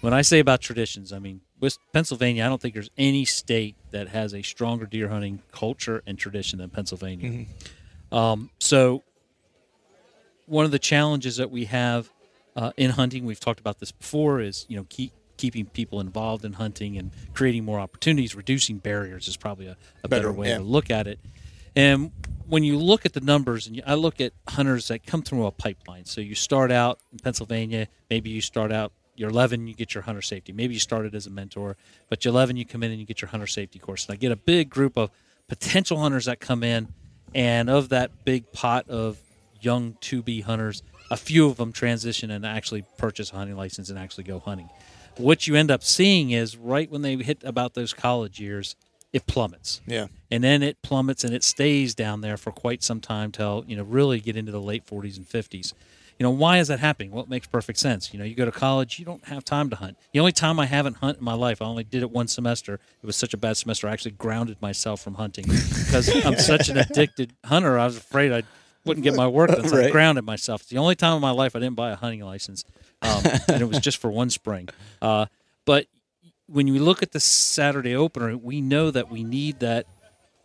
When I say about traditions, I mean with Pennsylvania. I don't think there's any state that has a stronger deer hunting culture and tradition than Pennsylvania. Um, so, one of the challenges that we have uh, in hunting, we've talked about this before, is you know keep keeping people involved in hunting and creating more opportunities, reducing barriers is probably a, a better, Better, way yeah. to look at it. And when you look at the numbers, and you, I look at hunters that come through a pipeline. So you start out in Pennsylvania, maybe you start out you're 11, you get your hunter safety. Maybe you started as a mentor, but you're 11, you come in and you get your hunter safety course. And I get a big group of potential hunters that come in, and of that big pot of young to be hunters, a few of them transition and actually purchase a hunting license and actually go hunting. What you end up seeing is right when they hit about those college years, it plummets. Yeah. and then it plummets and it stays down there for quite some time till you know really get into the late 40s and 50s you know why is that happening? Well it makes perfect sense. You know you go to college you don't have time to hunt. The only time i haven't hunted in my life i only did it one semester. It was such a bad semester i actually grounded myself from hunting. Because i'm such an addicted hunter i was afraid i wouldn't get my work done so i grounded myself. It's the only time in my life i didn't buy a hunting license um, and it was just for one spring. Uh, but when you look at the Saturday opener, we know that we need that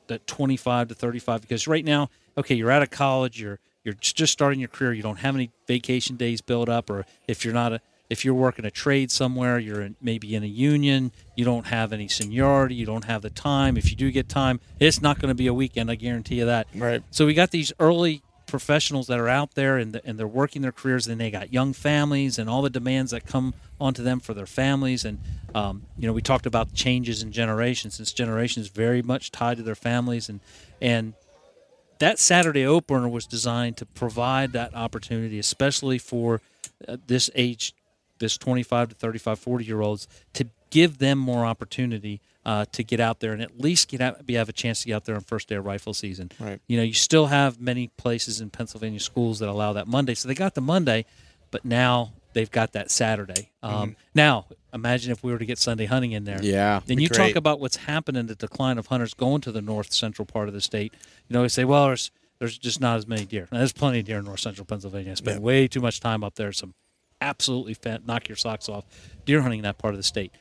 that 25 to 35 because right now, okay, you're out of college, you're you're just starting your career, you don't have any vacation days built up, or if you're not a if you're working a trade somewhere, you're in, maybe in a union, you don't have any seniority, you don't have the time. If you do get time, it's not going to be a weekend. I guarantee you that. Right. So we got these early professionals that are out there and, and they're working their careers and they got young families and all the demands that come onto them for their families. And um, you know we talked about changes in generations this generation is very much tied to their families. And and that saturday opener was designed to provide that opportunity especially for uh, this age this 25 to 35 40 year olds to give them more opportunity uh, to get out there and at least get out, be have a chance to get out there on first day of rifle season. Right. You know, you still have many places in Pennsylvania schools that allow that Monday, so they got the Monday, but now they've got that Saturday. Um, Now, imagine if we were to get Sunday hunting in there. Yeah. Then you Great. talk about what's happened in the decline of hunters going to the north central part of the state. You know, they say, well, there's there's just not as many deer. Now, there's plenty of deer in north central Pennsylvania. I spend Yeah. way too much time up there. Some absolutely fan- knock your socks off deer hunting in that part of the state.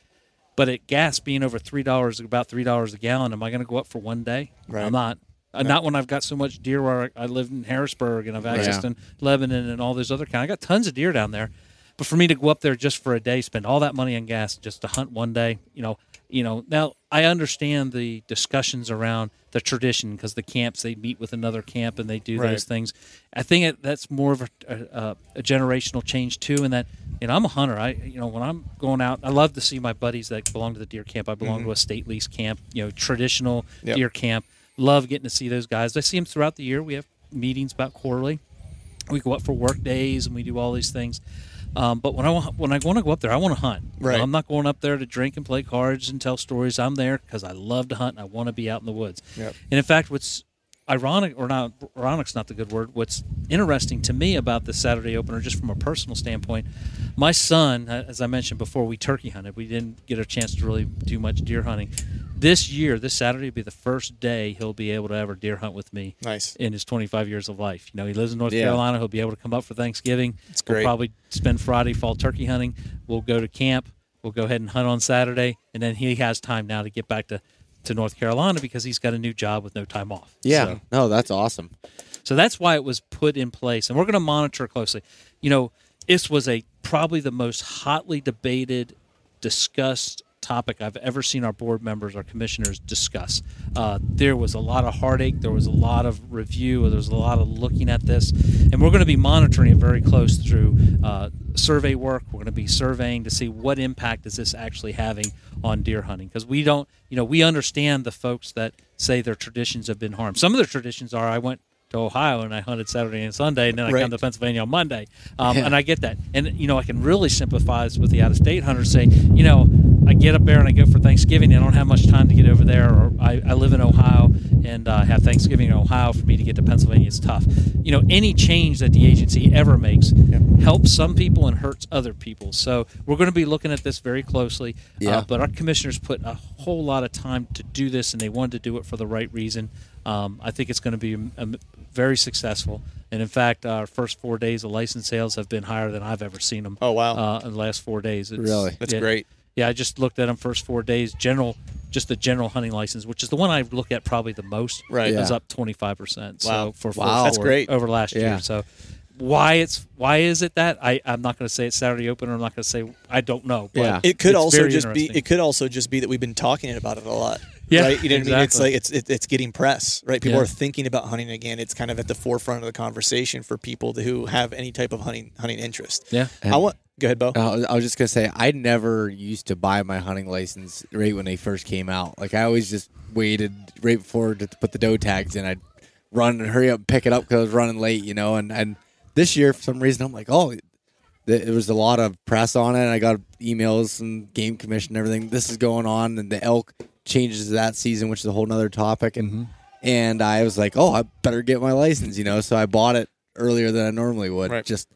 But at gas being over three dollars, about three dollars a gallon, am I going to go up for one day? Right. I'm not. Uh, Not when I've got so much deer where I live in Harrisburg and I've access Yeah. to Lebanon and all those other kind. I got tons of deer down there, but for me to go up there just for a day, spend all that money on gas just to hunt one day, you know, you know. Now I understand the discussions around the tradition because the camps they meet with another camp and they do Right. those things. I think it, that's more of a, a, a generational change too, and that you know I'm a hunter. I you know when I'm going out, I love to see my buddies that belong to the deer camp. I belong mm-hmm. to a state lease camp, you know, traditional Yep. deer camp. Love getting to see those guys. I see them throughout the year. We have meetings about quarterly. We go up for work days and we do all these things. Um, but when I wa- when I want to go up there, I want to hunt. Right. I'm not going up there to drink and play cards and tell stories. I'm there because I love to hunt and I want to be out in the woods. Yep. And in fact, what's ironic or not ironic's not the good word. What's interesting to me about this Saturday opener, just from a personal standpoint, my son, uh, as I mentioned before, we turkey hunted. We didn't get a chance to really do much deer hunting. This year, this Saturday will be the first day he'll be able to ever deer hunt with me Nice. in his 25 years of life. You know, he lives in North Yeah. Carolina. He'll be able to come up for Thanksgiving. We'll great. probably spend Friday fall turkey hunting. We'll go to camp. We'll go ahead and hunt on Saturday, and then he has time now to get back to, to North Carolina because he's got a new job with no time off. Yeah. So- No, that's awesome. so that's why it was put in place, and we're going to monitor closely. You know, this was a probably the most hotly debated, discussed topic I've ever seen our board members, our commissioners discuss. Uh, there was a lot of heartache. There was a lot of review. There was a lot of looking at this, and we're going to be monitoring it very close through uh, survey work. We're going to be surveying to see what impact is this actually having on deer hunting because we don't, you know, we understand the folks that say their traditions have been harmed. Some of their traditions are I went to Ohio and I hunted Saturday and Sunday, and then I Right. come to Pennsylvania on Monday. Um, Yeah. And I get that. And, you know, I can really sympathize with the out of state hunters saying, you know, I get up there and I go for Thanksgiving. I don't have much time to get over there, or I, I live in Ohio and uh, have Thanksgiving in Ohio. For me to get to Pennsylvania, is tough. You know, any change that the agency ever makes helps some people and hurts other people. So we're going to be looking at this very closely. Yeah. Uh, but our commissioners put a whole lot of time to do this, and they wanted to do it for the right reason. Um, I think it's going to be um, very successful. And in fact, our first four days of license sales have been higher than I've ever seen them. Oh, wow. Uh, in the last four days, It's- Really? That's yeah, great. Yeah, I just looked at them first four days. General, just the general hunting license, which is the one I look at probably the most. Right. is up twenty five percent. Wow. So for Wow. for- That's great. over last Yeah. year. So why it's why is it that I I'm not going to say it's Saturday opener. I'm not going to say I don't know. But Yeah. It could also just be. It could also just be that we've been talking about it a lot. Yeah, right. You know what I mean? It's like it's it, it's getting press. Right. People Yeah. are thinking about hunting again. It's kind of at the forefront of the conversation for people who have any type of hunting hunting interest. yeah. I want. Go ahead, Bo. Uh, I was- I was just gonna say I never used to buy my hunting license right when they first came out. Like I always just waited right before to put the doe tags in. I'd run and hurry up and pick it up because I was running late, you know. And and this year for some reason I'm like, oh, th- there was a lot of press on it. And I got emails and game commission and everything. This is going on, and the elk changes that season, which is a whole nother topic. And mm-hmm. and I was like, oh, I better get my license, you know. So I bought it earlier than I normally would. Right. Just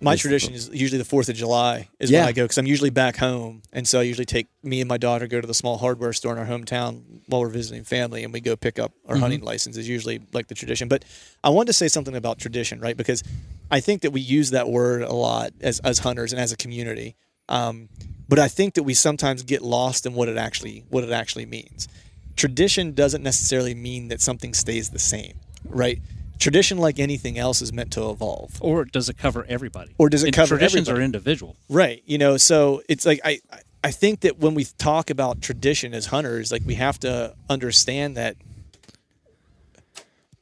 My tradition is usually the Fourth of July is Yeah. when I go because I'm usually back home, and so I usually take me and my daughter go to the small hardware store in our hometown while we're visiting family, and we go pick up our hunting license. Is usually like the tradition. But I wanted to say something about tradition, right? Because I think that we use that word a lot as as hunters and as a community. Um, but I think that we sometimes get lost in what it actually what it actually means. Tradition doesn't necessarily mean that something stays the same, right? Tradition, like anything else, is meant to evolve. Or does it cover everybody? Or does it And cover traditions everybody? are individual. Right. You know, so it's like I I- I think that when we talk about tradition as hunters, like we have to understand that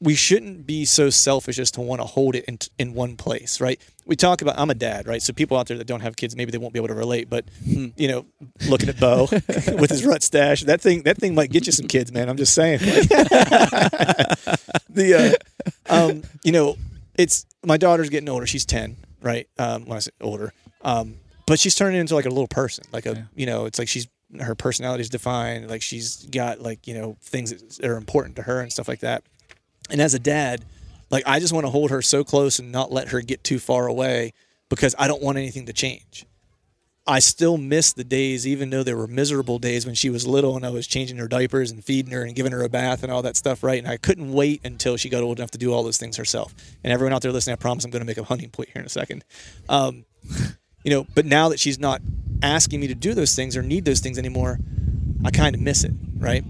we shouldn't be so selfish as to want to hold it in, in one place, right? We talk about I'm a dad, right? So people out there that don't have kids, maybe they won't be able to relate, but you know, looking at Bo with his rut stash, that thing that thing might get you some kids, man. I'm just saying. the uh, um, you know, it's my daughter's getting older. She's ten, right? Um, when I say older, um, but she's turning into like a little person. Like a, you know, it's like she's her personality is defined. Like she's got like you know things that are important to her and stuff like that. And as a dad, like I just want to hold her so close and not let her get too far away because I don't want anything to change. I still miss the days, even though there were miserable days when she was little and I was changing her diapers and feeding her and giving her a bath and all that stuff, right? And I couldn't wait until she got old enough to do all those things herself. And everyone out there listening, I promise I'm going to make a hunting point here in a second. Um, you know, but now that she's not asking me to do those things or need those things anymore, I kind of miss it, right?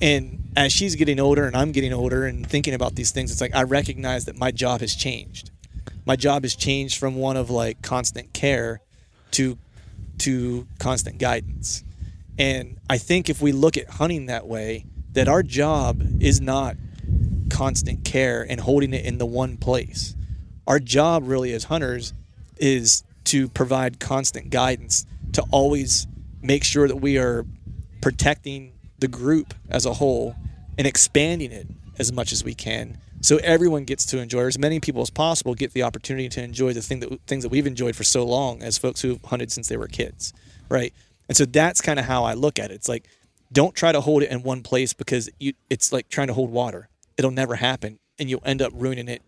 And as she's getting older and I'm getting older and thinking about these things, it's like I recognize that my job has changed. My job has changed from one of like constant care to to constant guidance. And I think if we look at hunting that way, that our job is not constant care and holding it in the one place. Our job really as hunters is to provide constant guidance to always make sure that we are protecting the group as a whole and expanding it as much as we can. So everyone gets to enjoy or as many people as possible get the opportunity to enjoy the thing that things that we've enjoyed for so long as folks who've hunted since they were kids right? And so that's kind of how i look at it. It's like don't try to hold it in one place because you it's like trying to hold water. It'll never happen and you'll end up ruining it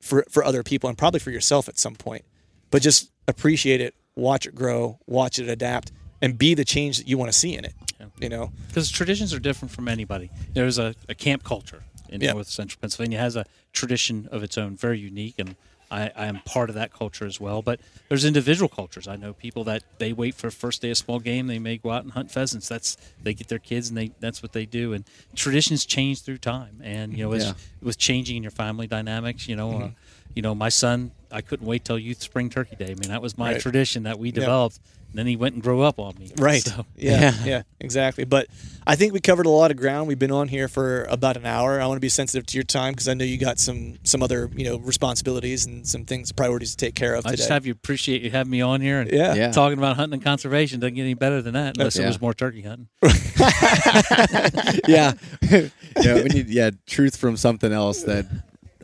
for for other people and probably for yourself at some point. But just appreciate it watch it grow watch it adapt and be the change that you want to see in it you know because traditions are different from anybody. There's a, a camp culture in Yeah. North Central Pennsylvania has a tradition of its own, very unique, and I, I am part of that culture as well. But there's individual cultures. I know people that they wait for first day of small game. They may go out and hunt pheasants. That's they get their kids and they that's what they do. And traditions change through time, and you know, Yeah. with changing in your family dynamics, you know. Mm-hmm. Uh, you know, my son, I couldn't wait till youth spring turkey day. I mean, that was my Right. tradition that we developed. Then he went and grew up on me. Right. So, Yeah, Yeah. yeah. exactly. But I think we covered a lot of ground. We've been on here for about an hour. I want to be sensitive to your time because I know you got some some other you know responsibilities and some things priorities to take care of I today. just have you appreciate you having me on here and Yeah. Yeah. talking about hunting and conservation doesn't get any better than that unless it was more turkey hunting. yeah, yeah. We need yeah truth from something else that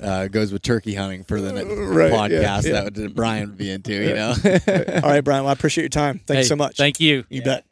uh, goes with turkey hunting for the next Right, podcast yeah. that would, that Bryan would be into. You know. All right, Bryan. Well, I appreciate your time. Thank you Hey, so much. Thank you. You bet.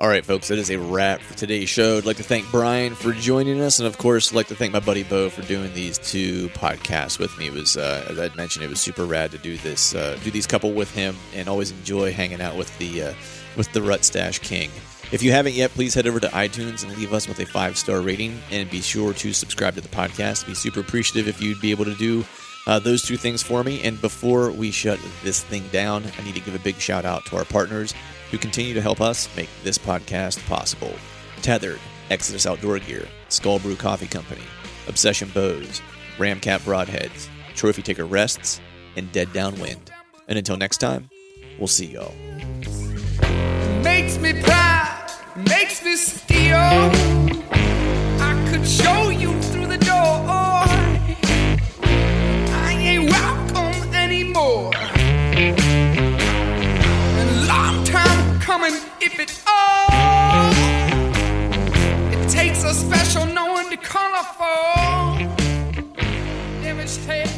All right, folks, that is a wrap for today's show. I'd like to thank Bryan for joining us, and of course, I'd like to thank my buddy Bo for doing these two podcasts with me. It was, uh, as I mentioned, it was super rad to do this, uh, do these couple with him, and always enjoy hanging out with the uh, with the Rut Stash King. If you haven't yet, please head over to iTunes and leave us with a five star rating, and be sure to subscribe to the podcast. Be super appreciative if you'd be able to do uh, those two things for me. And before we shut this thing down, I need to give a big shout out to our partners who continue to help us make this podcast possible. Tethrd, Exodus Outdoor Gear, Skull Brew Coffee Company, Obsession Bows, Ramcat Broadheads, Trophy Taker Rests, and Dead Downwind. And until next time, we'll see y'all. Makes me proud, makes me steal. I could show you through the door. I ain't welcome anymore. And long time coming, if it all. It takes a special knowing to call a Damaged heads, broken